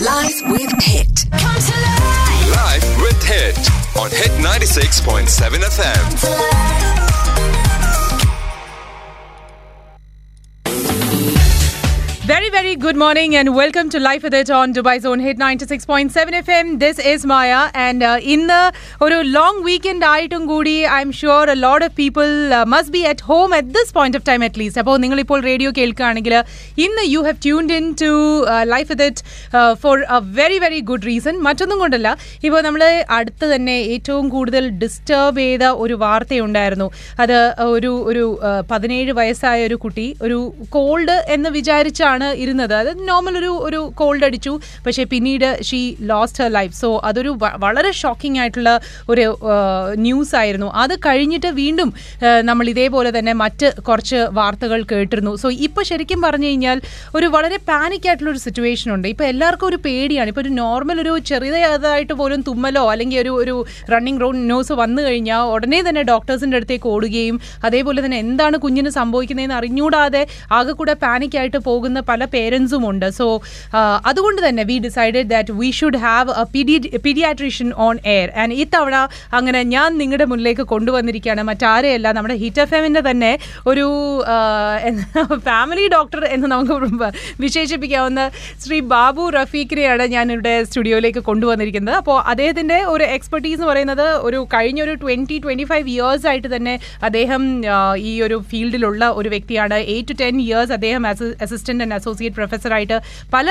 Live with Hit. Come to life. Live with Hit on Hit 96.7 FM. Very, very good morning and welcome to Life with It on Dubai's own hit 96.7 FM. This is Maya and uh, ഇന്ന് ഒരു long weekend ആയിട്ടും കൂടി I am sure a lot of people must be at home at this point of time at least അപ്പോൾ നിങ്ങൾ ഇപ്പോൾ radio കേൾക്കുകയാണെങ്കിൽ ഇന്ന് you have tuned in to life with it for a very very good reason മറ്റൊന്നും കൊണ്ടല്ല ഇപ്പോൾ നമ്മൾ അടുത്ത് തന്നെ ഏറ്റവും കൂടുതൽ ഡിസ്റ്റർബ് ചെയ്ത ഒരു വാർത്തയുണ്ടായിരുന്നു. അത് ഒരു ഒരു ആ, പതിനേഴ് വയസ്സായ ഒരു കുട്ടി ഒരു കോൾഡ് എന്ന് വിചാരിച്ചാണ് ഇരുന്നത്. അത് നോർമൽ ഒരു ഒരു കോൾഡ് അടിച്ചു. പക്ഷേ പിന്നീട് she lost her life so അതൊരു വളരെ ഷോക്കിംഗ് ആയിട്ടുള്ള ഒരു ന്യൂസ് ആയിരുന്നു. അത് കഴിഞ്ഞിട്ട് വീണ്ടും നമ്മൾ ഇതേപോലെ തന്നെ മറ്റ് കുറച്ച് വാർത്തകൾ കേട്ടിരുന്നു. സോ ഇപ്പോൾ ശരിക്കും പറഞ്ഞു കഴിഞ്ഞാൽ ഒരു വളരെ പാനിക് ആയിട്ടുള്ള ഒരു സിറ്റുവേഷൻ ഉണ്ട്. ഇപ്പോൾ എല്ലാവർക്കും ഒരു പേടിയാണ്. ഇപ്പോൾ ഒരു നോർമൽ ഒരു ചെറിയതായിട്ട് പോലും തുമ്മലോ അല്ലെങ്കിൽ ഒരു ഒരു റണ്ണിങ് റോഡ് ന്യൂസ് വന്നു കഴിഞ്ഞാൽ ഉടനെ തന്നെ ഡോക്ടേഴ്സിന്റെ അടുത്തേക്ക് ഓടുകയും അതേപോലെ തന്നെ എന്താണ് കുഞ്ഞിന് സംഭവിക്കുന്നതെന്ന് അറിഞ്ഞൂടാതെ ആകെ കൂടെ പാനിക് ആയിട്ട് പോകുന്ന പല പേരൻസും ഉണ്ട് സോ അതുകൊണ്ട് തന്നെ we decided that we should have a paediatrician on air and ഇത്തവണ അങ്ങനെ ഞാൻ നിങ്ങളുടെ മുന്നിലേക്ക് കൊണ്ടുവന്നിരിക്കുകയാണ്. മറ്റാരെയല്ല നമ്മുടെ ഹിറ്റ് എഫ് എമ്മിന്റെ തന്നെ ഒരു ഫാമിലി ഡോക്ടർ എന്ന് നമുക്ക് വിശേഷിപ്പിക്കാവുന്ന ശ്രീ ബാബു റഫീഖിനെയാണ് ഞാൻ ഇവിടെ സ്റ്റുഡിയോയിലേക്ക് കൊണ്ടുവന്നിരിക്കുന്നത്. അപ്പോൾ അദ്ദേഹത്തിന്റെ ഒരു എക്സ്പെർട്ടീസ് എന്ന് പറയുന്നത് ഒരു കഴിഞ്ഞ ഒരു ട്വന്റി ട്വന്റി ഫൈവ് ഇയേഴ്സ് ആയിട്ട് തന്നെ അദ്ദേഹം ഈ ഒരു ഫീൽഡിലുള്ള ഒരു വ്യക്തിയാണ്. എയ്റ്റ് ടു ടെൻ ഇയേഴ്സ് അദ്ദേഹം അസിസ്റ്റന്റ് ആൻഡ് അസോസിയേറ്റ് പ്രൊഫസറായിട്ട് പല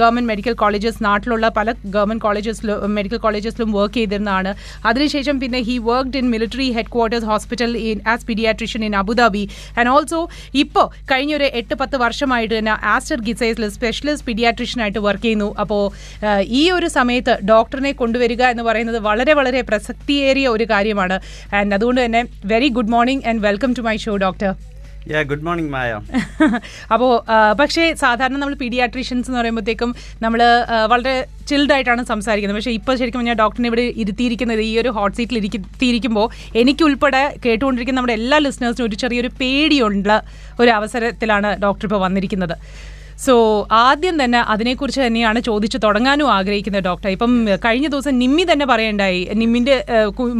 ഗവൺമെന്റ് മെഡിക്കൽ കോളേജസ് നാട്ടിലുള്ള പല ഗവൺമെന്റ് കോളേജസിലും മെഡിക്കൽ കോളേജസിലും വർക്ക് ചെയ്തിരുന്നതാണ്. അതിനുശേഷം പിന്നെ he worked in military headquarters hospital in as paediatrician in Abu Dhabi and also ഇപ്പോൾ കഴിഞ്ഞൊരു എട്ട് പത്ത് വർഷമായിട്ട് തന്നെ ആസ്റ്റർ ഗിസൈസിൽ സ്പെഷ്യലിസ്റ്റ് പീഡിയാട്രിഷ്യനായിട്ട് വർക്ക് ചെയ്യുന്നു. അപ്പോൾ ഈ ഒരു സമയത്ത് ഡോക്ടറിനെ കൊണ്ടുവരിക എന്ന് പറയുന്നത് വളരെ വളരെ പ്രസക്തിയേറിയ ഒരു കാര്യമാണ്. ആൻഡ് അതുകൊണ്ട് തന്നെ very good morning and welcome to my show doctor good morning Maya അപ്പോൾ പക്ഷേ സാധാരണ നമ്മൾ പീഡിയാട്രീഷ്യൻസ് എന്ന് പറയുമ്പോഴത്തേക്കും നമ്മൾ വളരെ ചിൽഡ് ആയിട്ടാണ് സംസാരിക്കുന്നത്. പക്ഷേ ഇപ്പോൾ ശരിക്കും ഞാൻ ഡോക്ടറിനെ ഇവിടെ ഇരുത്തിയിരിക്കുന്നത് ഈ ഒരു ഹോട്ട് സീറ്റിൽ ഇരുത്തിയിരിക്കുമ്പോൾ എനിക്കുൾപ്പെടെ കേട്ടുകൊണ്ടിരിക്കുന്ന നമ്മുടെ എല്ലാ ലിസണേഴ്സിനും ഒരു ചെറിയൊരു പേടിയുള്ള ഒരു അവസരത്തിലാണ് ഡോക്ടർ ഇപ്പോൾ വന്നിരിക്കുന്നത്. സോ ആദ്യം തന്നെ അതിനെക്കുറിച്ച് തന്നെയാണ് ചോദിച്ചു തുടങ്ങാനും ആഗ്രഹിക്കുന്നത് ഡോക്ടർ. ഇപ്പം കഴിഞ്ഞ ദിവസം നിമ്മി തന്നെ പറയണ്ടായി നിമ്മിന്റെ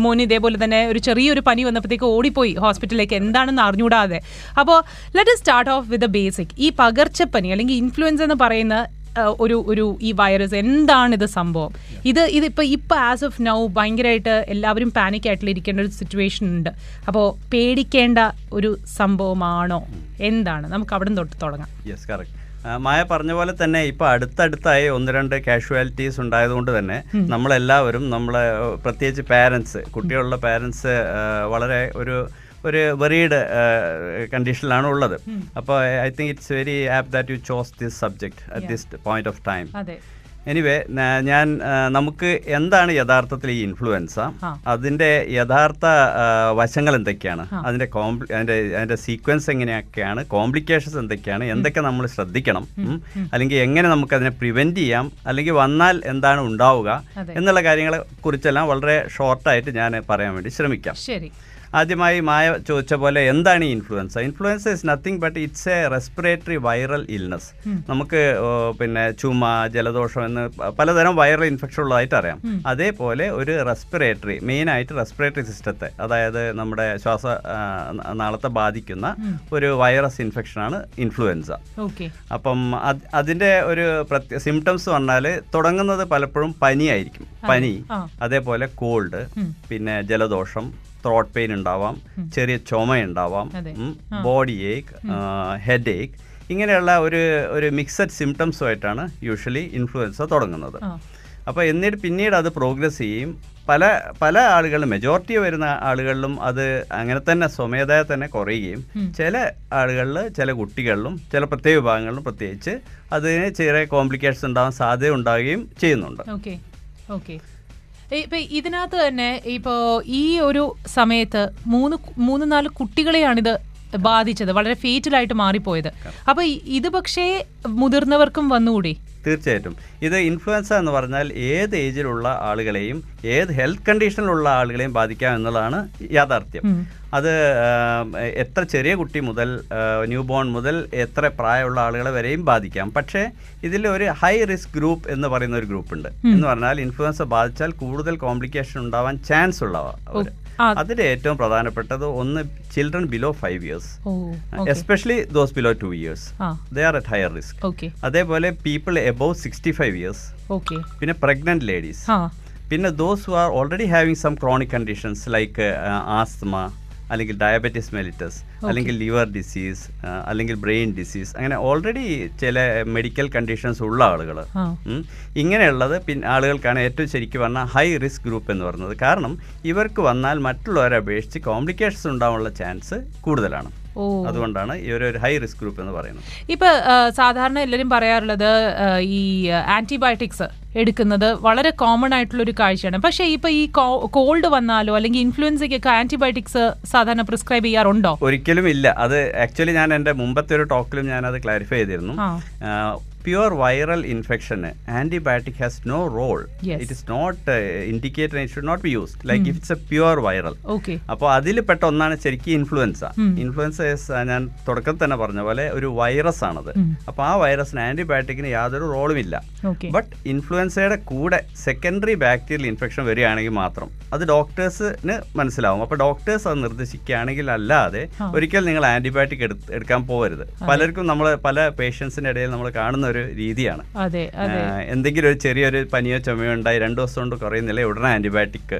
മോന് ഇതേപോലെ തന്നെ ഒരു ചെറിയൊരു പനി വന്നപ്പോഴത്തേക്ക് ഓടിപ്പോയി ഹോസ്പിറ്റലിലേക്ക്. എന്താണെന്ന് അറിഞ്ഞൂടാതെ അപ്പോൾ let start off with basic ഈ പകർച്ചപ്പനി അല്ലെങ്കിൽ ഇൻഫ്ലുവൻസ് എന്ന് പറയുന്ന ഒരു ഒരു ഈ വൈറസ് എന്താണിത് സംഭവം? ഇത് ഇതിപ്പോൾ ഇപ്പോൾ ആസ് ഓഫ് നൗ ഭയങ്കരമായിട്ട് എല്ലാവരും പാനിക് ആയിട്ടുള്ള ഇരിക്കേണ്ട ഒരു സിറ്റുവേഷൻ ഉണ്ട്. അപ്പോൾ പേടിക്കേണ്ട ഒരു സംഭവമാണോ? എന്താണ്? നമുക്ക് അവിടെ തൊട്ട് തുടങ്ങാം. യെസ് കറക്റ്റ് മായ പറഞ്ഞ പോലെ തന്നെ ഇപ്പൊ അടുത്തടുത്തായി ഒന്ന് രണ്ട് കാഷ്വാലിറ്റീസ് ഉണ്ടായതുകൊണ്ട് തന്നെ നമ്മളെല്ലാവരും നമ്മളെ പ്രത്യേകിച്ച് പാരൻസ് കുട്ടികളുടെ പാരൻസ് വളരെ ഒരു ഒരു വെറീഡ് കണ്ടീഷനിലാണ് ഉള്ളത്. അപ്പോൾ I think it's very apt that you chose this subject at this point of time anyway ഞാൻ നമുക്ക് എന്താണ് യഥാർത്ഥത്തിൽ ഈ ഇൻഫ്ലുവൻസ അതിന്റെ യഥാർത്ഥ വശങ്ങൾ എന്തൊക്കെയാണ്? അതിന്റെ കോംപ്ലി അതിന്റെ അതിന്റെ സീക്വൻസ് എങ്ങനെയൊക്കെയാണ്? കോംപ്ലിക്കേഷൻസ് എന്തൊക്കെയാണ്? എന്തൊക്കെ നമ്മൾ ശ്രദ്ധിക്കണം? അല്ലെങ്കിൽ എങ്ങനെ നമുക്ക് അതിനെ പ്രിവെന്റ് ചെയ്യാം? അല്ലെങ്കിൽ വന്നാൽ എന്താണ് ഉണ്ടാവുക? എന്നുള്ള കാര്യങ്ങളെ കുറിച്ചെല്ലാം വളരെ ഷോർട്ടായിട്ട് ഞാൻ പറയാൻ വേണ്ടി ശ്രമിക്കാം. ശരി. ആദ്യമായി മായ ചോദിച്ച പോലെ എന്താണ് ഈ influenza influenza is nothing but it's a respiratory viral illness നമുക്ക് പിന്നെ ചുമ ജലദോഷം എന്ന് പലതരം വൈറൽ ഇൻഫെക്ഷൻ ഉള്ളതായിട്ട് അറിയാം. അതേപോലെ ഒരു റെസ്പിറേറ്ററി മെയിനായിട്ട് റെസ്പിറേറ്ററി സിസ്റ്റത്തെ അതായത് നമ്മുടെ ശ്വാസ നാളത്തെ ബാധിക്കുന്ന ഒരു വൈറസ് ഇൻഫെക്ഷനാണ് ഇൻഫ്ലുവൻസ ഓക്കെ. അപ്പം അതിന്റെ അതിന്റെ ഒരു പ്രത്യേക സിംറ്റംസ് പറഞ്ഞാൽ തുടങ്ങുന്നത് പലപ്പോഴും പനിയായിരിക്കും. പനി. അതേപോലെ കോൾഡ് പിന്നെ ജലദോഷം ത്രോട്ട് പെയിൻ ഉണ്ടാവാം ചെറിയ ചുമ ഉണ്ടാവാം ബോഡി ഏക്ക് ഹെഡ് ഏക്ക് ഇങ്ങനെയുള്ള ഒരു ഒരു മിക്സഡ് സിംറ്റംസുമായിട്ടാണ് യൂഷ്വലി ഇൻഫ്ലുവൻസ തുടങ്ങുന്നത്. അപ്പോൾ എന്നിട്ട് പിന്നീട് അത് പ്രോഗ്രസ് ചെയ്യും. പല പല ആളുകളിലും മെജോറിറ്റി വരുന്ന ആളുകളിലും അത് അങ്ങനെ തന്നെ സ്വമേധയ തന്നെ കുറയുകയും ചില ആളുകളിൽ ചില കുട്ടികളിലും ചില പ്രത്യേക വിഭാഗങ്ങളിലും പ്രത്യേകിച്ച് അതിന് ചെറിയ കോംപ്ലിക്കേഷൻസ് ഉണ്ടാകാൻ സാധ്യത ഉണ്ടാകുകയും ചെയ്യുന്നുണ്ട്. ഓക്കെ ഓക്കെ ഇപ്പൊ ഇതിനകത്ത് തന്നെ ഇപ്പോ ഈ ഒരു സമയത്ത് മൂന്ന് മൂന്ന് നാല് കുട്ടികളെയാണ് ഇത് ബാധിച്ചത്. വളരെ ഫേറ്റലായിട്ട് മാറിപ്പോയത്. അപ്പൊ ഇത് പക്ഷേ മുതിർന്നവർക്കും വന്നുകൂടി? തീർച്ചയായിട്ടും. ഇത് ഇൻഫ്ലുവൻസ എന്ന് പറഞ്ഞാൽ ഏത് ഏജിലുള്ള ആളുകളെയും ഏത് ഹെൽത്ത് കണ്ടീഷനിലുള്ള ആളുകളെയും ബാധിക്കാം എന്നുള്ളതാണ് യാഥാർത്ഥ്യം. അത് എത്ര ചെറിയ കുട്ടി മുതൽ ന്യൂ ബോൺ മുതൽ എത്ര പ്രായമുള്ള ആളുകളെ വരെയും ബാധിക്കാം. പക്ഷേ ഇതിൽ ഒരു ഹൈ റിസ്ക് ഗ്രൂപ്പ് എന്ന് പറയുന്ന ഒരു ഗ്രൂപ്പ് ഉണ്ട്. എന്ന് പറഞ്ഞാൽ ഇൻഫ്ലുവൻസ ബാധിച്ചാൽ കൂടുതൽ കോംപ്ലിക്കേഷൻ ഉണ്ടാവാൻ ചാൻസ് ഉള്ളവർ. അതിൽ ഏറ്റവും പ്രധാനപ്പെട്ടത് ഒന്ന് children below five years especially those below two years they are at higher risk okay അതേപോലെ people above sixty five years okay പിന്നെ പ്രഗ്നന്റ് ലേഡീസ് പിന്നെ those who are already having some chronic conditions like asthma അല്ലെങ്കിൽ diabetes mellitus അല്ലെങ്കിൽ liver disease അല്ലെങ്കിൽ brain disease അങ്ങനെ already ചില medical conditions ഉള്ള ആളുകൾ ഇങ്ങനെയുള്ളത് പിന്നെ ആളുകൾക്കാണ് ഏറ്റവും ശരിക്കും പറഞ്ഞാൽ ഹൈ റിസ്ക് ഗ്രൂപ്പ് എന്ന് പറയുന്നത് കാരണം ഇവർക്ക് വന്നാൽ മറ്റുള്ളവരെ അപേക്ഷിച്ച് കോംപ്ലിക്കേഷൻസ് ഉണ്ടാവാനുള്ള ചാൻസ് കൂടുതലാണ്. അതുകൊണ്ടാണ് ഈ ഒരു ഹൈ റിസ്ക് ഗ്രൂപ്പ് എന്ന് പറയുന്നത്. ഇപ്പൊ സാധാരണ എല്ലാവരും പറയാറുള്ളത് ഈ ആന്റിബയോട്ടിക്സ് എടുക്കുന്നത് വളരെ കോമൺ ആയിട്ടുള്ള ഒരു കാഴ്ചയാണ്. പക്ഷേ ഇപ്പൊ ഈ കോൾഡ് വന്നാലോ അല്ലെങ്കിൽ ഇൻഫ്ലുവൻസയ്ക്കൊക്കെ ആന്റിബയോട്ടിക്സ് സാധാരണ പ്രിസ്ക്രൈബ് ചെയ്യാറുണ്ടോ? ഒരിക്കലും ഇല്ല. അത് ആക്ച്വലി ഞാൻ എന്റെ മുമ്പത്തെ ഒരു ടോക്കിലും ഞാൻ അത് ക്ലാരിഫൈ ചെയ്തിരുന്നു. Pure viral ഇൻഫെക്ഷന് antibiotic has no role. It is not indicator it should not be used like if it's a pure viral okay അപ്പോൾ അതിൽ പെട്ട ഒന്നാണ് ശരിക്കും ഇൻഫ്ലുവൻസ ഇൻഫ്ലുവൻസ ഞാൻ തുടക്കത്തിൽ തന്നെ പറഞ്ഞ പോലെ ഒരു വൈറസ് ആണത്. അപ്പോൾ ആ വൈറസിന് ആന്റിബയോട്ടിക്കിന് യാതൊരു റോളും ഇല്ല. ബട്ട് ഇൻഫ്ലുവൻസയുടെ കൂടെ സെക്കൻഡറി ബാക്ടീരിയൽ ഇൻഫെക്ഷൻ വരികയാണെങ്കിൽ മാത്രം അത് ഡോക്ടേഴ്സിന് മനസ്സിലാവും. അപ്പോൾ ഡോക്ടേഴ്സ് അത് നിർദ്ദേശിക്കുകയാണെങ്കിൽ അല്ലാതെ ഒരിക്കൽ നിങ്ങൾ ആന്റിബയോട്ടിക് എടുക്കാൻ പോകരുത്. പലർക്കും നമ്മൾ പല പേഷ്യൻസിന്റെ ഇടയിൽ നമ്മൾ കാണുന്ന ഒരു രീതിയാണ്. എന്തെങ്കിലും ഒരു ചെറിയൊരു പനിയോ ചുമയോ ഉണ്ടായി രണ്ടു ദിവസം കൊണ്ട് കുറയുന്നില്ല ഉടനെ ആന്റിബയോട്ടിക്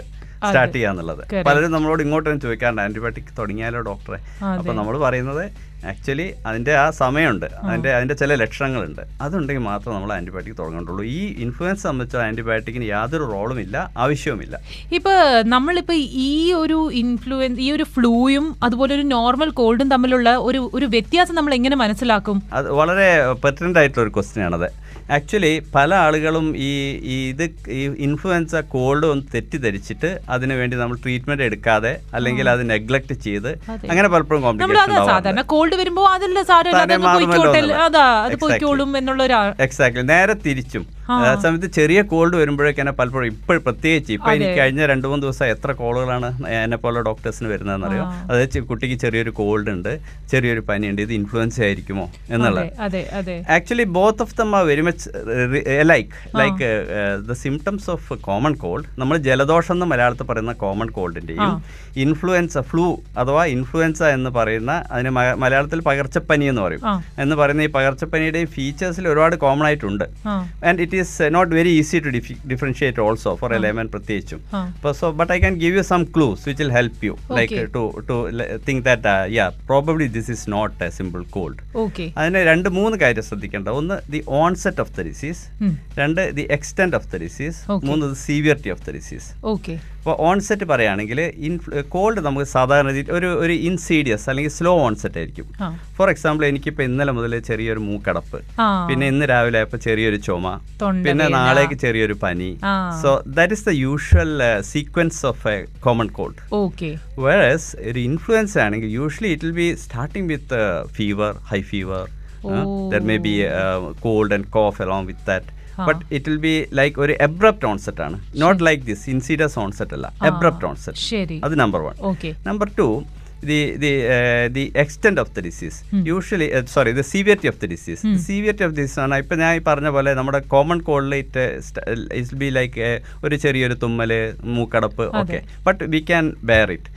സ്റ്റാർട്ട് ചെയ്യാന്നുള്ളത്. പലരും നമ്മളോട് ഇങ്ങോട്ടും ചോദിക്കാറുണ്ട് ആന്റിബയോട്ടിക് തുടങ്ങിയാലോ ഡോക്ടറെ. അപ്പൊ നമ്മൾ പറയുന്നത് ആക്ച്വലി അതിന്റെ ആ സമയമുണ്ട്. അതിന്റെ അതിന്റെ ചില ലക്ഷണങ്ങളുണ്ട്. അതുണ്ടെങ്കിൽ മാത്രം നമ്മൾ ആന്റിബയോട്ടിക് തുടങ്ങേണ്ടുള്ളൂ. ഈ ഇൻഫ്ലുവൻസ് സംബന്ധിച്ച ആന്റിബയോട്ടിക്കിന് യാതൊരു റോളും ഇല്ല ആവശ്യവുമില്ല. ഇപ്പോൾ നമ്മളിപ്പോൾ ഈ ഒരു ഇൻഫ്ലുവൻസ് ഈ ഒരു ഫ്ലൂയും അതുപോലെ ഒരു നോർമൽ കോൾഡും തമ്മിലുള്ള ഒരു ഒരു വ്യത്യാസം നമ്മൾ എങ്ങനെ മനസ്സിലാക്കും? അത് വളരെ പെർട്ടന്റ് ആയിട്ടുള്ള ഒരു ക്വസ്റ്റ്യൻ ആണത്. ആക്ച്വലി പല ആളുകളും ഈ ഇത് ഈ ഇൻഫ്ലുവൻസ കോൾഡ് ഒന്ന് തെറ്റിദ്ധരിച്ചിട്ട് അതിനു വേണ്ടി നമ്മൾ ട്രീറ്റ്മെന്റ് എടുക്കാതെ അല്ലെങ്കിൽ അത് നെഗ്ലക്ട് ചെയ്ത് അങ്ങനെ പലപ്പോഴും കോംപ്ലിക്കേഷൻ കോൾഡ് വരുമ്പോൾ എക്സാക്ട്ലി നേരെ തിരിച്ചും. ആ. ആ സമയത്ത് ചെറിയ കോൾഡ് വരുമ്പോഴേക്കാണ് പലപ്പോഴും ഇപ്പോൾ പ്രത്യേകിച്ച് ഇപ്പൊ. എനിക്ക് കഴിഞ്ഞ രണ്ട് മൂന്ന് ദിവസം എത്ര കോളുകളാണ് എന്നെ പോലെ ഡോക്ടേഴ്സിന് വരുന്നതെന്ന് അറിയാം അതായത് കുട്ടിക്ക് ചെറിയൊരു കോൾഡ് ഉണ്ട് ചെറിയൊരു പനിയുണ്ട്. ഇത് ഇൻഫ്ലുവൻസ് ആയിരിക്കുമോ എന്നുള്ളത്. Actually both of them are very much like like the symptoms of common cold നമ്മൾ ജലദോഷം എന്ന് മലയാളത്തിൽ പറയുന്ന കോമൺ കോൾഡിന്റെയും ഇൻഫ്ലുവൻസ ഫ്ലൂ അഥവാ ഇൻഫ്ലുവൻസ എന്ന് പറയുന്ന അതിന് മലയാളത്തിൽ പകർച്ചപ്പനി എന്ന് പറയും. എന്ന് പറയുന്ന ഈ പകർച്ചപ്പനിയുടെയും ഫീച്ചേഴ്സിൽ ഒരുപാട് കോമൺ ആയിട്ടുണ്ട്. ആ. And it is not very easy to differentiate also for a layman പ്രത്യേകിച്ചും. അപ്പോൾ so but I can give you some clues which will help you like. To to think that yeah probably this is not a simple cold okay അതിന് രണ്ട് മൂന്ന് കാര്യം ശ്രദ്ധിക്കേണ്ട. ഒന്ന് the onset of the disease. രണ്ട് the extent of the disease. മൂന്ന് severity of the disease okay അപ്പോൾ onset പറയുകയാണെങ്കിൽ കോൾഡ് നമുക്ക് സാധാരണ ഒരു ഒരു ഇൻസീഡിയസ് അല്ലെങ്കിൽ സ്ലോ ഓൺസെറ്റ് ആയിരിക്കും. ഫോർ എക്സാമ്പിൾ എനിക്കിപ്പോൾ ഇന്നലെ മുതൽ ചെറിയൊരു മൂക്കടപ്പ്. പിന്നെ ഇന്ന് രാവിലെ ആയപ്പോൾ ചെറിയൊരു ചുമ. പിന്നെ നാളേക്ക് ചെറിയൊരു പനി. So that is the usual sequence of a common cold okay versus ഒരു ഇൻഫ്ലുവൻസ് ആണെങ്കിൽ usually it will be starting with fever high fever there may be cold and cough along with that but it will be like ഒരു abrupt onset ആണ്. Not like this insidious onset അല്ല. Abrupt onset ശരി. അത് number one okay Number two, the the uh, the extent of the disease. Usually, uh, sorry, the severity of the disease. The severity of this ആണ്. ഇപ്പം ഞാൻ ഈ പറഞ്ഞ പോലെ നമ്മുടെ കോമൺ കോളിൽ ഇറ്റ് ഇറ്റ് ബി ലൈക്ക് ഒരു ചെറിയൊരു തുമ്മൽ മൂക്കടപ്പ് okay but we can bear it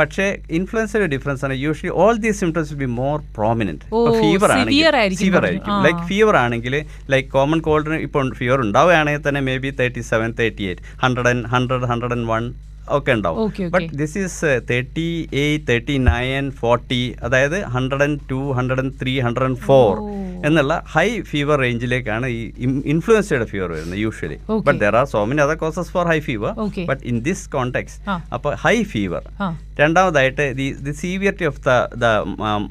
പക്ഷേ പക്ഷേ ഒരു ഡിഫറൻസ് ആണ്. Usually all these symptoms will be more prominent fever ആണെങ്കിൽ ഫീവർ. ആയിരിക്കും. ലൈക്ക് ഫീവർ ആണെങ്കിൽ ലൈക്ക് കോമൺ കോൾഡിന് ഇപ്പോൾ ഫീവർ ഉണ്ടാവുകയാണെങ്കിൽ തന്നെ may be thirty seven thirty eight hundred and hundred hundred and one ഒക്കെ ഉണ്ടാവും. But this is thirty eight thirty nine forty അതായത് hundred and two hundred and three hundred and four. എന്നുള്ള high fever റേഞ്ചിലേക്കാണ് ഈ ഇൻഫ്ലുവൻസയുടെ fever വരുന്നത് usually but there are so many other causes for high fever but in this context അപ്പൊ അപ്പോൾ high fever രണ്ടാമതായിട്ട് the the severity of the the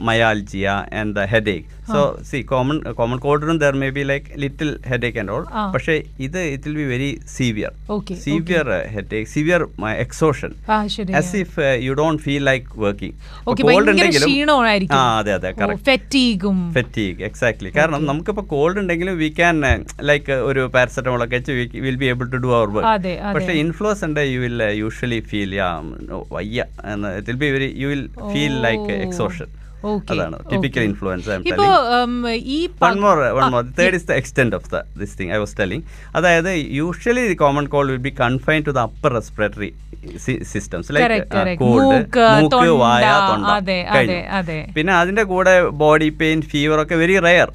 myalgia and the headache so see common common കോൾഡിനും there may be like little headache and all പക്ഷേ ഇത് it will be very severe severe headache severe exhaustion as if you don't feel like working cold ഉണ്ടെങ്കിലും ആ അതെ അതെ ഫെറ്റീഗും fatigue exactly കാരണം നമുക്കിപ്പോൾ cold ഉണ്ടെങ്കിലും we can like ഒരു പാരസെറ്റമോൾ ഒക്കെ വെച്ച് will be able to do our work പക്ഷേ ഇൻഫ്ലുവൻസ് ഉണ്ട് you will usually feel yeah വയ്യ എന്ന്. It will be very you will feel like exhaustion അതാണ് typical influenza third is the extent of the this thing I was telling അതായത് usually the common cold will be confine to the upper respiratory systems like. Cold മൂക്ക്, വായ തൊണ്ട. പിന്നെ അതിന്റെ കൂടെ body pain fever ഒക്കെ very rare.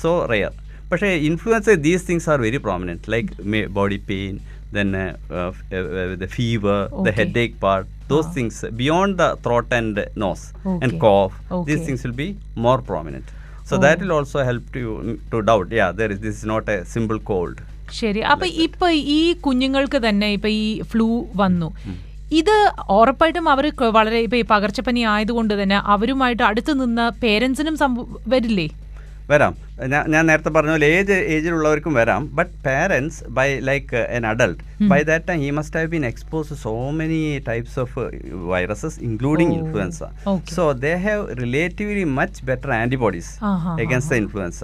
So rare പക്ഷേ influenza these things are very prominent like body pain then uh, uh, f- uh, uh, the fever, the headache part, those things uh, beyond the throat and nose nose and Okay. cough, these things will be more prominent. So that will also help to you to doubt. Yeah, there is this is not a simple cold. ശരി അപ്പൊ ഇപ്പൊ ഈ കുഞ്ഞുങ്ങൾക്ക് തന്നെ ഇപ്പൊ ഈ flu വന്നു ഇത് ഉറപ്പായിട്ടും അവർ വളരെ ഇപ്പൊ ഈ പകർച്ചപ്പനി ആയതുകൊണ്ട് തന്നെ അവരുമായിട്ട് അടുത്ത് നിന്ന് പേരൻസിനും വരില്ലേ വരാം. ഞാൻ ഞാൻ നേരത്തെ പറഞ്ഞ പോലെ ഏജ് ഏജിലുള്ളവർക്കും വരാം. But parents by like an adult by that time he must have been expose so many types of viruses including influenza so they have relatively much better antibodies against the influenza.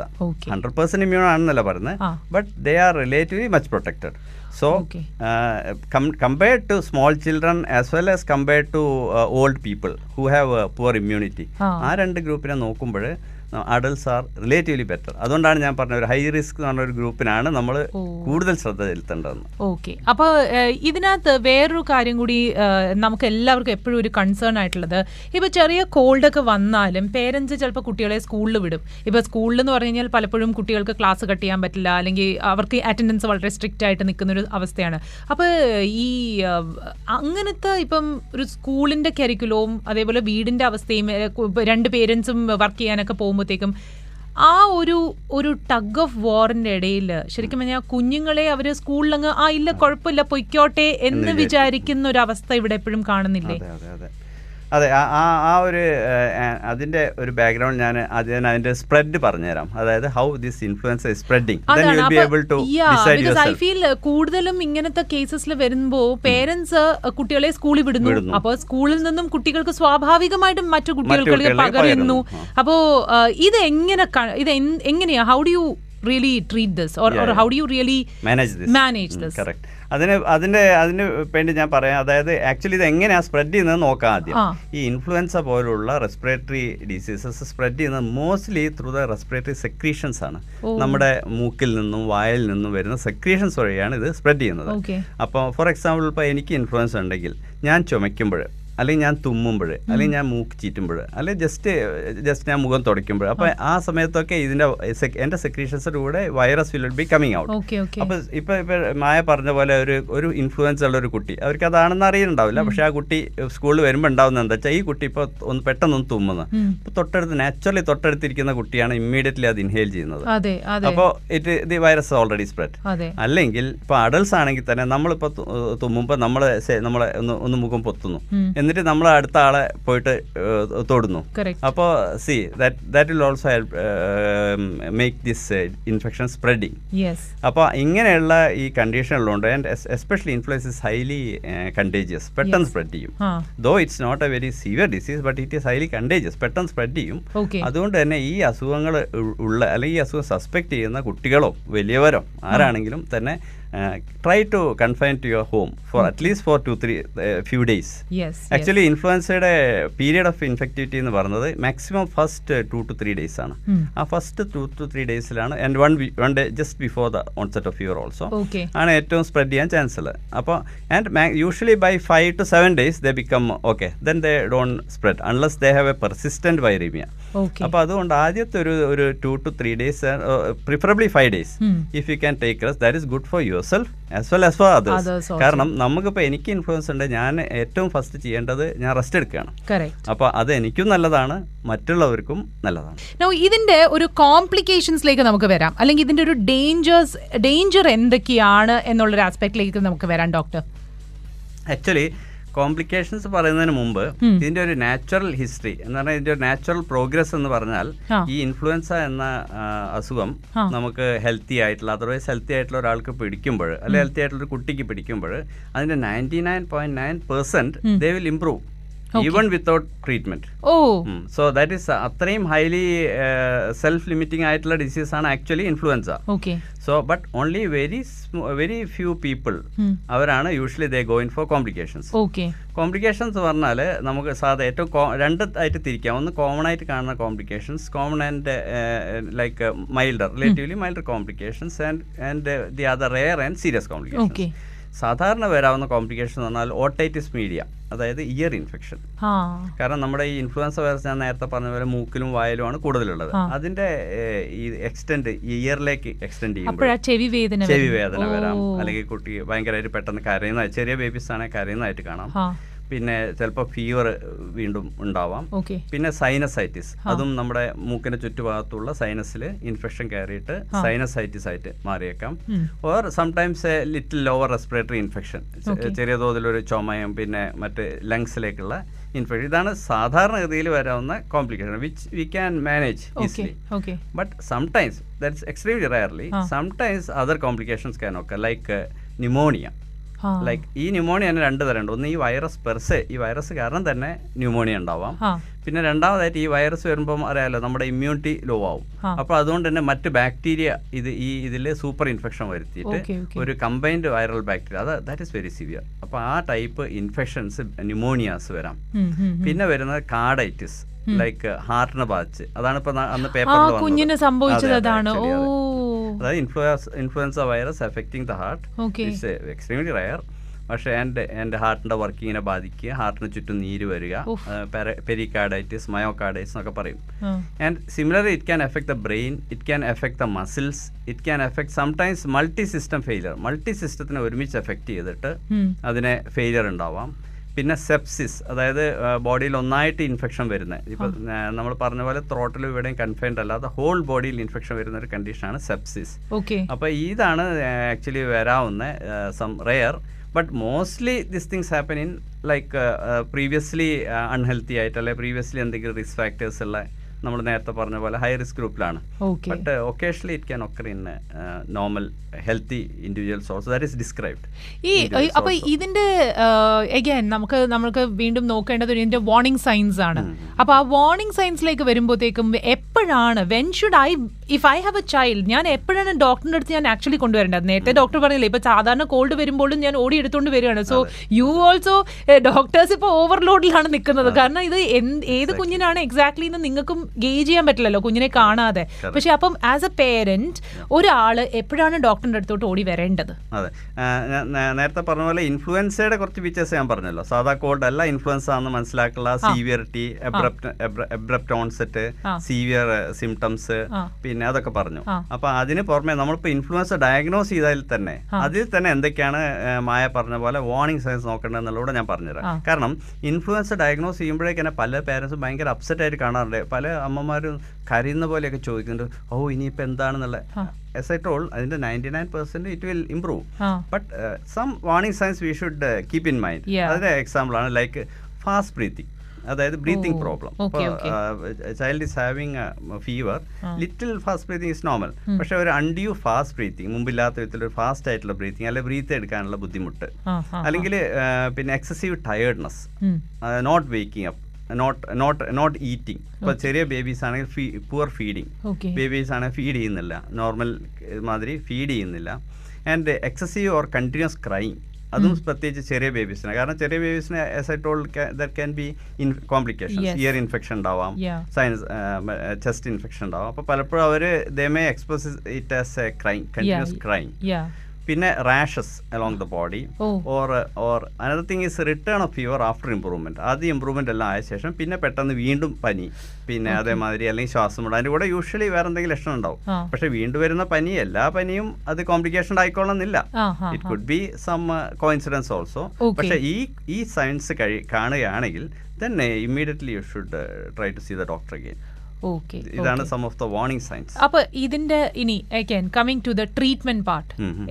Hundred percent immune ആണെന്നല്ല പറഞ്ഞത് but they are relatively much protected so. Compared to small children as well as compared to old people who have poor immunity. ആ. രണ്ട് ഗ്രൂപ്പിനെ നോക്കുമ്പോൾ adults R relatively better. അതുകൊണ്ടാണ് ഞാൻ പറഞ്ഞ ഒരു high risk എന്ന് പറഞ്ഞ ഒരു ഗ്രൂപ്പിനാണ് നമ്മൾ കൂടുതൽ ശ്രദ്ധ ചെലുത്തേണ്ടതെന്ന്. ഓക്കെ. അപ്പോൾ ഇതിനകത്ത് വേറൊരു കാര്യം കൂടി നമുക്ക് എല്ലാവർക്കും എപ്പോഴും ഒരു കൺസേൺ ആയിട്ടുള്ളത്. ഇപ്പോൾ ചെറിയ കോൾഡ് ഒക്കെ വന്നാലും പേരൻസ് ചിലപ്പോൾ കുട്ടികളെ സ്കൂളിൽ വിടും. ഇപ്പോൾ സ്കൂളിൽ എന്ന് പറഞ്ഞു കഴിഞ്ഞാൽ പലപ്പോഴും കുട്ടികൾക്ക് ക്ലാസ് കട്ട് ചെയ്യാൻ പറ്റില്ല അല്ലെങ്കിൽ അവർക്ക് അറ്റൻഡൻസ് വളരെ സ്ട്രിക്റ്റ് ആയിട്ട് നിൽക്കുന്ന ഒരു അവസ്ഥയാണ്. അപ്പോൾ ഈ അങ്ങനത്തെ ഇപ്പം ഒരു സ്കൂളിന്റെ കരിക്കുലവും അതേപോലെ വീടിന്റെ അവസ്ഥയും രണ്ട് പേരൻസും വർക്ക് ചെയ്യാനൊക്കെ പോകുമ്പോഴത്തേക്കും ആ ഒരു ഒരു ടഗ് ഓഫ് വാറിന്റെ ഇടയിൽ ശരിക്കും പറഞ്ഞാൽ കുഞ്ഞുങ്ങളെ അവർ സ്കൂളിലങ്ങ് ആ ഇല്ല കുഴപ്പമില്ല പൊയ്ക്കോട്ടെ എന്ന് വിചാരിക്കുന്ന ഒരു അവസ്ഥ ഇവിടെ എപ്പോഴും കാണുന്നില്ലേ? അതെ ആ ആ- ഒരു അതിന്റെ ഒരു ബാക്ക്ഗ്രൗണ്ട് ഞാൻ ആദ്യം അതിന്റെ സ്പ്രെഡ് പറഞ്ഞുതരാം. അതായത് how this influenza spreading I feel കൂടുതലും ഇങ്ങനത്തെ കേസസിൽ വരുമ്പോൾ പേരൻസ് കുട്ടികളെ സ്കൂളിൽ വിടുന്നു. അപ്പോൾ സ്കൂളിൽ നിന്നും കുട്ടികൾക്ക് സ്വാഭാവികമായിട്ടും മറ്റു കുട്ടികൾക്ക് പകരുന്നു. പകരുന്നു. അപ്പോ ഇത് എങ്ങനെ ഇത് എങ്ങനെയാ? How do you really treat this or Yeah, how do you really manage this manage this? Correct അതിന് അതിന്റെ അതിന് വേണ്ടി ഞാൻ പറയാം അതായത് ആക്ച്വലി ഇത് എങ്ങനെയാണ് സ്പ്രെഡ് ചെയ്യുന്നത് നോക്കാം ആദ്യം. ഈ ഇൻഫ്ലുവൻസ പോലുള്ള റെസ്പിറേറ്ററി ഡിസീസസ് സ്പ്രെഡ് ചെയ്യുന്നത് mostly through the respiratory secretions ആണ്. നമ്മുടെ മൂക്കിൽ നിന്നും വായിൽ നിന്നും വരുന്ന സെക്രീഷൻസ് വഴിയാണ് ഇത് സ്പ്രെഡ് ചെയ്യുന്നത്. അപ്പോൾ ഫോർ എക്സാമ്പിൾ ഇപ്പോൾ എനിക്ക് ഇൻഫ്ലുവൻസ് ഉണ്ടെങ്കിൽ ഞാൻ ചുമയ്ക്കുമ്പോൾ അല്ലെങ്കിൽ ഞാൻ തുമ്മുമ്പോൾ അല്ലെങ്കിൽ ഞാൻ മൂക്ക് ചീറ്റുമ്പോൾ അല്ലെങ്കിൽ ജസ്റ്റ് ജസ്റ്റ് ഞാൻ മുഖം തുടയ്ക്കുമ്പോൾ അപ്പോൾ ആ. സമയത്തൊക്കെ ഇതിന്റെ എന്റെ സെക്രീഷൻസിന്റെ കൂടെ virus will be coming out okay okay അപ്പൊ ഇപ്പൊ ഇപ്പൊ മായ പറഞ്ഞ പോലെ ഒരു ഒരു ഇൻഫ്ലുവൻസ് ഉള്ള ഒരു കുട്ടി അവർക്ക് അതാണെന്ന് അറിയുന്നുണ്ടാവില്ല. പക്ഷേ ആ കുട്ടി സ്കൂളിൽ വരുമ്പോൾ ഉണ്ടാവുന്ന എന്താ വെച്ചാൽ ഈ കുട്ടി ഇപ്പൊ ഒന്ന് പെട്ടെന്നൊന്ന് തുമ്മുന്നത് ഉം. ഇപ്പൊ തൊട്ടടുത്ത് നാച്ചുറലി തൊട്ടടുത്തിരിക്കുന്ന കുട്ടിയാണ് ഇമ്മീഡിയറ്റ്ലി അത് ഇൻഹേൽ ചെയ്യുന്നത്. അപ്പോൾ it the virus already spread അല്ലെങ്കിൽ ഇപ്പൊ അഡൽസ് ആണെങ്കിൽ തന്നെ നമ്മളിപ്പോ തു- തുമ്മുമ്പോൾ നമ്മൾ നമ്മളെ ഒന്ന് ഒന്ന് മുഖം പൊത്തുന്നു. എന്നിട്ട് നമ്മൾ അടുത്ത ആളെ പോയിട്ട് തൊടുന്നു. അപ്പോൾ see that that will also help make this infection spreading അപ്പോൾ ഇങ്ങനെയുള്ള ഈ കണ്ടീഷൻ ഉള്ളതുകൊണ്ട് and especially influenza is highly contagious പെട്ടെന്ന് സ്പ്രെഡ് ചെയ്യും. Though it's not a very severe disease but it is highly contagious പെട്ടെന്ന് സ്പ്രെഡ് ചെയ്യും. അതുകൊണ്ട് തന്നെ ഈ അസുഖങ്ങൾ ഉള്ള അല്ലെങ്കിൽ ഈ അസുഖം സസ്പെക്ട് ചെയ്യുന്ന കുട്ടികളോ വലിയവരോ ആരാണെങ്കിലും തന്നെ try to confine to your home for at least for two three few days yes actually ഇൻഫ്ലുവൻസയുടെ period of infectivity എന്ന് പറയുന്നത് maximum first two two three days ആണ്. ആ first two two three ഡേയ്സിലാണ് and one one day just before the onset of fever also ആണ് ഏറ്റവും spread ചെയ്യാൻ chance ഉള്ളത്. അപ്പോൾ and usually by five to seven days they become okay then they don't spread unless they have a persistent viraemia അപ്പോൾ അതുകൊണ്ട് ആദ്യത്തെ ഒരു ഒരു two two three days preferably five days. If you can take rest that is good for yourself as well as for others. കാരണം നമുക്കിപ്പോൾ എനിക്ക് influence ഉണ്ട് ഞാൻ ഏറ്റവും ഫസ്റ്റ് ചെയ്യേണ്ടത് ഞാൻ റെസ്റ്റ് എടുക്കുകയാണ്. അപ്പൊ അപ്പോൾ അത് എനിക്കും നല്ലതാണ് മറ്റുള്ളവർക്കും നല്ലതാണ്. ഇതിന്റെ ഒരു കോംപ്ലിക്കേഷൻസിലേക്ക് നമുക്ക് വരാം. അല്ലെങ്കിൽ ഇതിന്റെ ഒരു ഡേഞ്ചേഴ്സ് ഡേഞ്ചർ എന്തൊക്കെയാണ് എന്നുള്ളൊരു ആസ്പെക്റ്റിലേക്ക് നമുക്ക് വരാം ഡോക്ടർ ആക്ച്വലി കോംപ്ലിക്കേഷൻസ് പറയുന്നതിന് മുമ്പ്. ഇതിന്റെ ഒരു നാച്ചുറൽ ഹിസ്റ്ററി എന്ന് പറഞ്ഞാൽ ഇതിന്റെ ഒരു നാച്ചുറൽ പ്രോഗ്രസ് എന്ന് പറഞ്ഞാൽ ഈ ഇൻഫ്ലുവൻസ എന്ന അസുഖം നമുക്ക് ഹെൽത്തി ആയിട്ടുള്ള അതർവൈസ് ഹെൽത്തി ആയിട്ടുള്ള ഒരാൾക്ക് പിടിക്കുമ്പോൾ അല്ലെങ്കിൽ ഹെൽത്തി ആയിട്ടുള്ള ഒരു കുട്ടിക്ക് പിടിക്കുമ്പോൾ അതിന്റെ ninety nine point nine percent they will improve even without treatment oh so that is അത്രയും ഹൈലി സെൽഫ് ലിമിറ്റിംഗ് ആയിട്ടുള്ള ഡിസീസ് ആണ് actually influenza so but only very very few people അവരാണ് usually they going for complications okay complications പറഞ്ഞാൽ നമുക്ക് സാധാ ഏറ്റവും രണ്ടായിട്ട് രണ്ട് ആയിട്ട് തിരിക്കാം. ഒന്ന് കോമൺ ആയിട്ട് കാണുന്ന complications common and like milder relatively milder complications and and the other rare and serious Okay. Complications സാധാരണ വരാവുന്ന കോംപ്ലിക്കേഷൻ എന്ന് പറഞ്ഞാൽ ഓട്ടൈറ്റിസ് മീഡിയ അതായത് ഇയർ ഇൻഫെക്ഷൻ കാരണം നമ്മുടെ ഈ ഇൻഫ്ലുവൻസ വൈറസ് ഞാൻ നേരത്തെ പറഞ്ഞ പോലെ മൂക്കിലും വായലുമാണ് കൂടുതലുള്ളത്. അതിന്റെ ഈ എക്സ്റ്റെൻഡ് ഇയറിലേക്ക് എക്സ്റ്റെൻഡ് ചെയ്യുമ്പോൾ അപ്പോഴാ ചെവി വേദന വരാം. അല്ലെങ്കിൽ കുട്ടി ഭയങ്കരമായിട്ട് പെട്ടെന്ന് കരയുന്ന ചെറിയ ബേബീസ് ആണെങ്കിൽ കരയുന്നതായിട്ട് കാണാം. പിന്നെ ചിലപ്പോൾ ഫീവർ വീണ്ടും ഉണ്ടാവാം. പിന്നെ സൈനസൈറ്റിസ് അതും നമ്മുടെ മൂക്കിന്റെ ചുറ്റുഭാഗത്തുള്ള സൈനസിൽ ഇൻഫെക്ഷൻ കയറിയിട്ട് സൈനസൈറ്റിസ് ആയിട്ട് മാറിയേക്കാം. Or sometimes a little lower respiratory infection ചെറിയ തോതിലൊരു ചുമയും പിന്നെ മറ്റ് ലങ്സിലേക്കുള്ള ഇൻഫെക്ഷൻ ഇതാണ് സാധാരണഗതിയിൽ വരാവുന്ന complication which we can manage okay easily but sometimes that's extremely rarely sometimes other complications can ഒക്കെ ലൈക്ക് like pneumonia. ആ ലൈക്ക് ഈ ന്യൂമോണിയ തന്നെ രണ്ട് തരമുണ്ട്. ഒന്ന് ഈ വൈറസ് പെർസെ ഈ വൈറസ് കാരണം തന്നെ ന്യൂമോണിയ ഉണ്ടാവാം. പിന്നെ രണ്ടാമതായിട്ട് ഈ വൈറസ് വരുമ്പം അറിയാലോ നമ്മുടെ ഇമ്മ്യൂണിറ്റി ലോ ആവും. അപ്പൊ അപ്പോൾ അതുകൊണ്ട് തന്നെ മറ്റ് ബാക്ടീരിയ ഇത് ഈ ഇതിൽ സൂപ്പർ ഇൻഫെക്ഷൻ വരുത്തിയിട്ട്. ഒരു കമ്പൈൻഡ് വൈറൽ ബാക്ടീരിയ അത് ദാറ്റ് ഇസ് വെരി സിവിയർ അപ്പോൾ ആ ടൈപ്പ് ഇൻഫെക്ഷൻസ് ന്യൂമോണിയാസ് വരാം. പിന്നെ വരുന്നത് കാർഡൈറ്റിസ് ലൈക്ക് ഹാർട്ടിനെ ബാധിച്ച്. അതാണ് ഇപ്പൊ അന്ന് പേപ്പറിൽ കുഞ്ഞിന് സംഭവിച്ചത് അതാണ്. അതായത് influenza influenza virus affecting the heart it's extremely rare പക്ഷേ എന്റെ എന്റെ ഹാർട്ടിന്റെ വർക്കിങ്ങിനെ ബാധിക്കുക. ഹാർട്ടിന് ചുറ്റും നീര് വരിക. പെരിക്കാർഡൈറ്റിസ് മയോകാർഡൈറ്റിസ് എന്നൊക്കെ പറയും. And similarly it can affect the brain it can affect the muscles it can affect sometimes multi system failure multi സിസ്റ്റത്തിനെ ഒരുമിച്ച് എഫക്ട് ചെയ്തിട്ട് അതിനെ ഫെയിലിയർ ഉണ്ടാവാം. പിന്നെ സെപ്സിസ് അതായത് ബോഡിയിൽ ഒന്നായിട്ട് ഇൻഫെക്ഷൻ വരുന്നത് ഇപ്പം നമ്മൾ പറഞ്ഞ പോലെ ത്രോട്ടിൽ ഇവിടെയും കൺഫൈൻഡ് അല്ലാതെ ഹോൾ ബോഡിയിൽ ഇൻഫെക്ഷൻ വരുന്ന ഒരു കണ്ടീഷനാണ് സെപ്സിസ് ഓക്കെ അപ്പോൾ ഇതാണ് ആക്ച്വലി വരാവുന്ന some rare but mostly this things happen in like previously unhealthy ആയിട്ട് അല്ലെങ്കിൽ പ്രീവിയസ്ലി എന്തെങ്കിലും റിസ്ക് ഫാക്ടേഴ്സ് ഉള്ള നമ്മൾ നേരത്തെ പറഞ്ഞ പോലെ high risk ഗ്രൂപ്പിലാണ് but occasionally it can occur in normal healthy individuals also that is described ഈ അപ്പോൾ അപ്പൊ ഇതിന്റെ എഗൈൻ നമുക്ക് നമുക്ക് വീണ്ടും നോക്കേണ്ടത് ഇതിന്റെ വാർണിംഗ് സൈൻസ് ആണ്. അപ്പൊ ആ വാർണിംഗ് സൈൻസിലേക്ക് വരുമ്പോഴത്തേക്കും എപ്പോഴാണ് when should I if I have a child ഞാൻ എപ്പോഴാണ് ഡോക്ടറിന്റെ അടുത്ത് ഞാൻ ആക്ച്വലി കൊണ്ടുവരേണ്ടത്? നേരത്തെ ഡോക്ടർ പറഞ്ഞില്ലേ ഇപ്പൊ സാധാരണ കോൾഡ് വരുമ്പോഴും ഞാൻ ഓടി എടുത്തുകൊണ്ട് വരികയാണ്. സോ യു ഓൾസോ ഡോക്ടേഴ്സ് ഇപ്പൊ ഓവർലോഡിലാണ് നിൽക്കുന്നത് കാരണം ഇത് ഏത് കുഞ്ഞിനാണ് എക്സാക്ട്ലി എന്ന് നിങ്ങൾക്കും ഗേജ് ചെയ്യാൻ പറ്റില്ലല്ലോ കുഞ്ഞിനെ കാണാതെ. പക്ഷെ അപ്പം ആസ് എ പേരന്റ് ഒരാൾ എപ്പോഴാണ് ഡോക്ടറിന്റെ അടുത്തോട്ട് ഓടി വരേണ്ടത്? അതെ. നേരത്തെ പറഞ്ഞ പോലെ ഇൻഫ്ലുവൻസയുടെ കുറച്ച് ഫീച്ചേഴ്സ് ഞാൻ പറഞ്ഞല്ലോ. സാധാ കോൾഡ് അല്ല ഇൻഫ്ലുവൻസ് ആണെന്ന് മനസ്സിലാക്കുള്ള സീവിയറിറ്റി എബ്രപ്റ്റ് ഓൺസെറ്റ് ആ. സീവിയർ സിംറ്റംസ് ആ. പിന്നെ അതൊക്കെ പറഞ്ഞു. അപ്പൊ അതിന് പുറമെ നമ്മളിപ്പോൾ ഇൻഫ്ലുവൻസ ഡയഗ്നോസ് ചെയ്താൽ തന്നെ അതിൽ തന്നെ എന്തൊക്കെയാണ് മായ പറഞ്ഞ പോലെ വാർണിംഗ് സൈൻസ് നോക്കേണ്ടതെന്നുള്ളത് ഞാൻ പറഞ്ഞുതരാം. കാരണം ഇൻഫ്ലുവൻസ ഡയഗ്നോസ് ചെയ്യുമ്പോഴേക്ക് തന്നെ പല പേരൻസും ഭയങ്കര അപ്സെറ്റ് ആയിട്ട് കാണാറുണ്ട്. പല അമ്മമാരും കരയുന്ന പോലെയൊക്കെ ചോദിക്കുന്നുണ്ട്. ഓ ഇനിയിപ്പോൾ എന്താണെന്നുള്ള എസ് ഐ ടോൾ അതിന്റെ ninety nine percent it will improve but some warning signs we should keep in mind. അതിന്റെ എക്സാമ്പിൾ ആണ് ലൈക്ക് ഫാസ്റ്റ് ബ്രീത്തിങ് അതായത് breathing problem. Child is having fever little fast breathing is normal പക്ഷെ ഒരു undue fast breathing മുമ്പില്ലാത്ത വിധത്തിൽ ഒരു fast ആയിട്ടുള്ള breathing അല്ലെങ്കിൽ breath എടുക്കാനുള്ള ബുദ്ധിമുട്ട്. അല്ലെങ്കിൽ പിന്നെ excessive tiredness not waking up not not not eating ഇപ്പോൾ ചെറിയ ബേബീസ് ആണെങ്കിൽ പുവർ ഫീഡിങ് ബേബീസ് ആണെങ്കിൽ ഫീഡ് ചെയ്യുന്നില്ല. നോർമൽ മാതിരി ഫീഡ് ചെയ്യുന്നില്ല. And excessive or continuous crying അതും പ്രത്യേകിച്ച് ചെറിയ ബേബീസിന് കാരണം ചെറിയ ബേബീസിന് as I told there can be in complication Yes. Ear infection ഉണ്ടാവാം. Yeah. സൈനസ് ചെസ്റ്റ് ഇൻഫെക്ഷൻ ഉണ്ടാവാം. അപ്പോൾ പലപ്പോഴും അവർ they may expose it as a crying continuous crying yeah പിന്നെ rashes along the body or or another thing is return of fever after improvement ആദ്യം improvement എല്ലാം ആയ ശേഷം പിന്നെ പെട്ടെന്ന് വീണ്ടും പനി. പിന്നെ അതേമാതിരി അല്ലെങ്കിൽ ശ്വാസം മുട അതിന്റെ കൂടെ യൂഷ്വലി വേറെ എന്തെങ്കിലും ലക്ഷണം ഉണ്ടാവും. പക്ഷെ വീണ്ടും വരുന്ന പനി എല്ലാ പനിയും അത് കോംപ്ലിക്കേഷൻ ആയിക്കൊള്ളുന്നില്ല ആ ആ it could be some coincidence also. പക്ഷെ ഈ ഈ സയൻസ് കഴി കാണുകയാണെങ്കിൽ തന്നെ immediately you should try to see the doctor again ഇതാണ് some of the warning signs അപ്പൊ ഇതിന്റെ ഇനി again coming to the treatment part.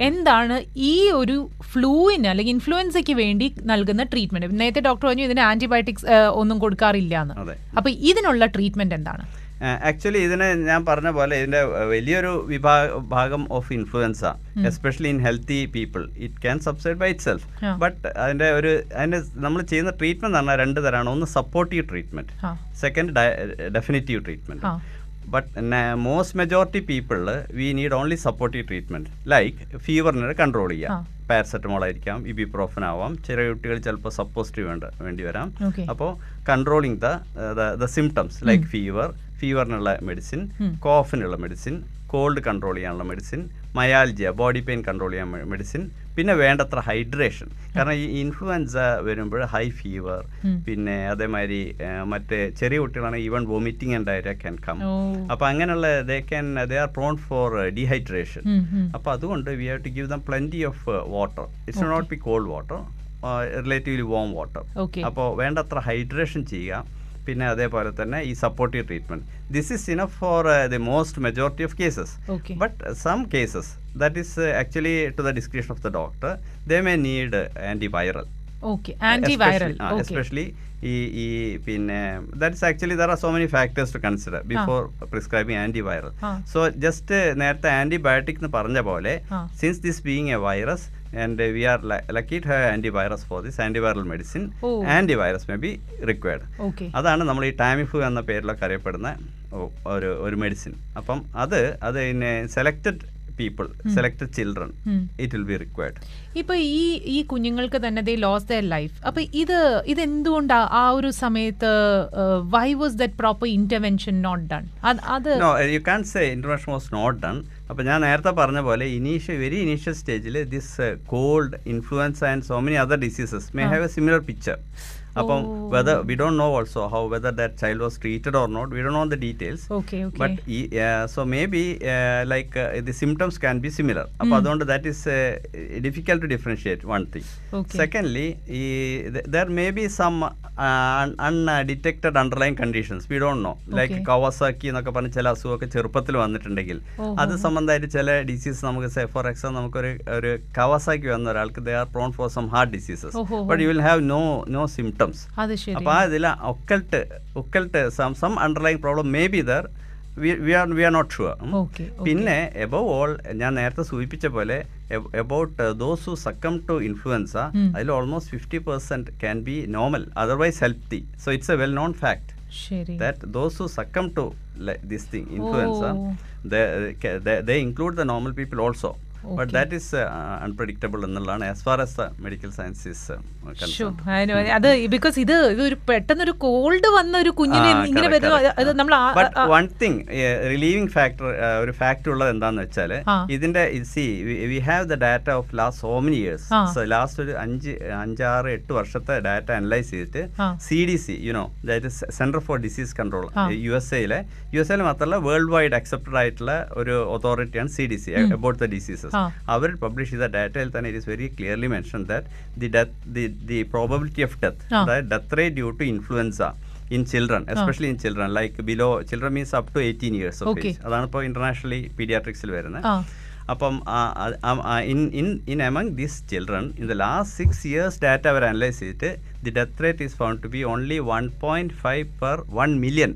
എന്താണ് ഈ ഒരു ഫ്ലൂവിന് അല്ലെങ്കിൽ ഇൻഫ്ലുവൻസയ്ക്ക് വേണ്ടി നൽകുന്ന ട്രീറ്റ്മെന്റ് നേരത്തെ ഡോക്ടർ പറഞ്ഞു ഇതിന് ആന്റിബയോട്ടിക്സ് ഒന്നും കൊടുക്കാറില്ല എന്ന് അപ്പൊ ഇതിനുള്ള ട്രീറ്റ്മെന്റ് എന്താണ്? ആക്ച്വലി ഇതിന് ഞാൻ പറഞ്ഞ പോലെ ഇതിന്റെ വലിയൊരു വിഭാഗ ഭാഗം of influenza especially in healthy people it can subside by itself. But അതിന്റെ ഒരു അതിന്റെ നമ്മൾ ചെയ്യുന്ന ട്രീറ്റ്മെന്റ് എന്ന് പറഞ്ഞാൽ രണ്ട് തരമാണ് ഒന്ന് supportive treatment. Second definitive treatment. But most majority പീപ്പിളിൽ we need only supportive treatment like ഫീവറിനെ control. ചെയ്യാം. പാരസെറ്റമോൾ ആയിരിക്കാം ഇബിപ്രോഫൻ ആവാം. ചെറിയ കുട്ടികൾ ചിലപ്പോൾ സപ്പോസിറ്റീവ് വേണ്ട വേണ്ടി വരാം. അപ്പോൾ controlling the the symptoms like fever ഫീവറിനുള്ള medicine കോഫിനുള്ള മെഡിസിൻ കോൾഡ് കൺട്രോൾ ചെയ്യാനുള്ള medicine myalgia body pain control ചെയ്യാൻ മെഡിസിൻ പിന്നെ വേണ്ടത്ര ഹൈഡ്രേഷൻ കാരണം ഈ ഇൻഫ്ലുവൻസ വരുമ്പോൾ ഹൈ ഫീവർ പിന്നെ അതേമാതിരി മറ്റേ ചെറിയ കുട്ടികളാണെങ്കിൽ even vomiting and diarrhoea can come അപ്പം അങ്ങനെയുള്ള they can they are prone for dehydration. അപ്പോൾ അതുകൊണ്ട് we have to give them plenty of water it's not be cold water relatively warm water. അപ്പോൾ വേണ്ടത്ര ഹൈഡ്രേഷൻ ചെയ്യുക. പിന്നെ അതേപോലെ തന്നെ ഈ supportive treatment this is enough for the most majority of cases Okay. But some cases that is actually to the description of the doctor they may need antiviral okay antiviral especially ഈ ഈ പിന്നെ that's actually there are so many factors to consider before prescribing antiviral. So just നേരത്തെ antibiotic എന്ന് പറഞ്ഞ പോലെ since this being a virus and we are lucky to have antivirus for this antiviral medicine. Antivirus may be required അതാണ് നമ്മൾ ഈ ടാമിഫു എന്ന പേരിലൊക്കെ അറിയപ്പെടുന്ന ഒരു ഒരു മെഡിസിൻ അപ്പം അത് അത് പിന്നെ selected people selected children. It will be required ഇപ്പൊ ഈ ഈ കുഞ്ഞുങ്ങൾക്ക് തന്നെ ദേ ലോസ് ദയർ ലൈഫ് അപ്പൊ ഇത് ഇത് എന്തുകൊണ്ടാ ആ ഒരു സമയത്ത് why was that proper intervention not done അത് you can say intervention was not done അപ്പോൾ ഞാൻ നേരത്തെ പറഞ്ഞ പോലെ ഇനീഷ്യൽ വെരി ഇനീഷ്യൽ സ്റ്റേജിൽ this cold influenza and so many other diseases may have a similar picture അപ്പം whether we don't know also how whether that child was treated or not we don't know the details but ഈ so may be like the symptoms can be similar അപ്പോൾ അതുകൊണ്ട് that is difficult to differentiate one thing secondly ഈ there may be some undetected underline conditions we don't know like Kawasaki Kawasaki എന്നൊക്കെ പറഞ്ഞ ചില അസുഖമൊക്കെ ചെറുപ്പത്തിൽ വന്നിട്ടുണ്ടെങ്കിൽ അത് സംബന്ധമായിട്ട് ചില ഡിസീസ് നമുക്ക് സേ ഫോർ എക്സാമ്പിൾ നമുക്കൊരു ഒരു കവാസാക്കി വന്ന ഒരാൾക്ക് they are prone for some heart diseases but you will have no no symptoms ശരി. അപ്പോൾ ആ ഇതിൽ occult occult some some underline problem may be there we are we are not sure. പിന്നെ above all ഞാൻ നേരത്തെ സൂചിപ്പിച്ച പോലെ about those who succumb to influenza അതിൽ almost fifty percent can be normal otherwise healthy so it's a well known fact that those who succumb to this thing this thing include the normal people they include that is unpredictable എന്നുള്ളതാണ് as far as the medical science uh, Sure. concerned അതിന് അത് because ഇത് ഒരു പെട്ടെന്നൊരു cold വന്ന ഒരു കുഞ്ഞിനെ ഇങ്ങനെ. അത് നമ്മൾ one one thing, factor relieving factor, ഒരു ഫാക്ടർ ഉള്ളത് എന്താണെന്ന് വെച്ചാൽ. ഇതിന്റെ see we have the data of last so many years last ഒരു അഞ്ച് അഞ്ചാറ് എട്ട് വർഷത്തെ ഡാറ്റ അനലൈസ് ചെയ്തിട്ട്. C D C you know that centre for disease control. U S എയിലെ യു എസ് എയിൽ മാത്രമല്ല വേൾഡ് വൈഡ് അക്സെപ്റ്റഡ് ആയിട്ടുള്ള ഒരു അതോറിറ്റിയാണ് C D C about the diseases ah. Our publish ചെയ്ത ഡാറ്റയിൽ തന്നെ it is very clearly mention that the death the the probability of death ah. അതായത് death rate due to influenza in children especially in children like below children means up to eighteen years of Okay. Age അതാണ് ഇപ്പോൾ internationally പീഡിയാട്രിക്സിൽ വരുന്നത് ആ അപ്പം in in in among this children in the last six years data our analyse ചെയ്തിട്ട് the death rate is found to be only one point five per one million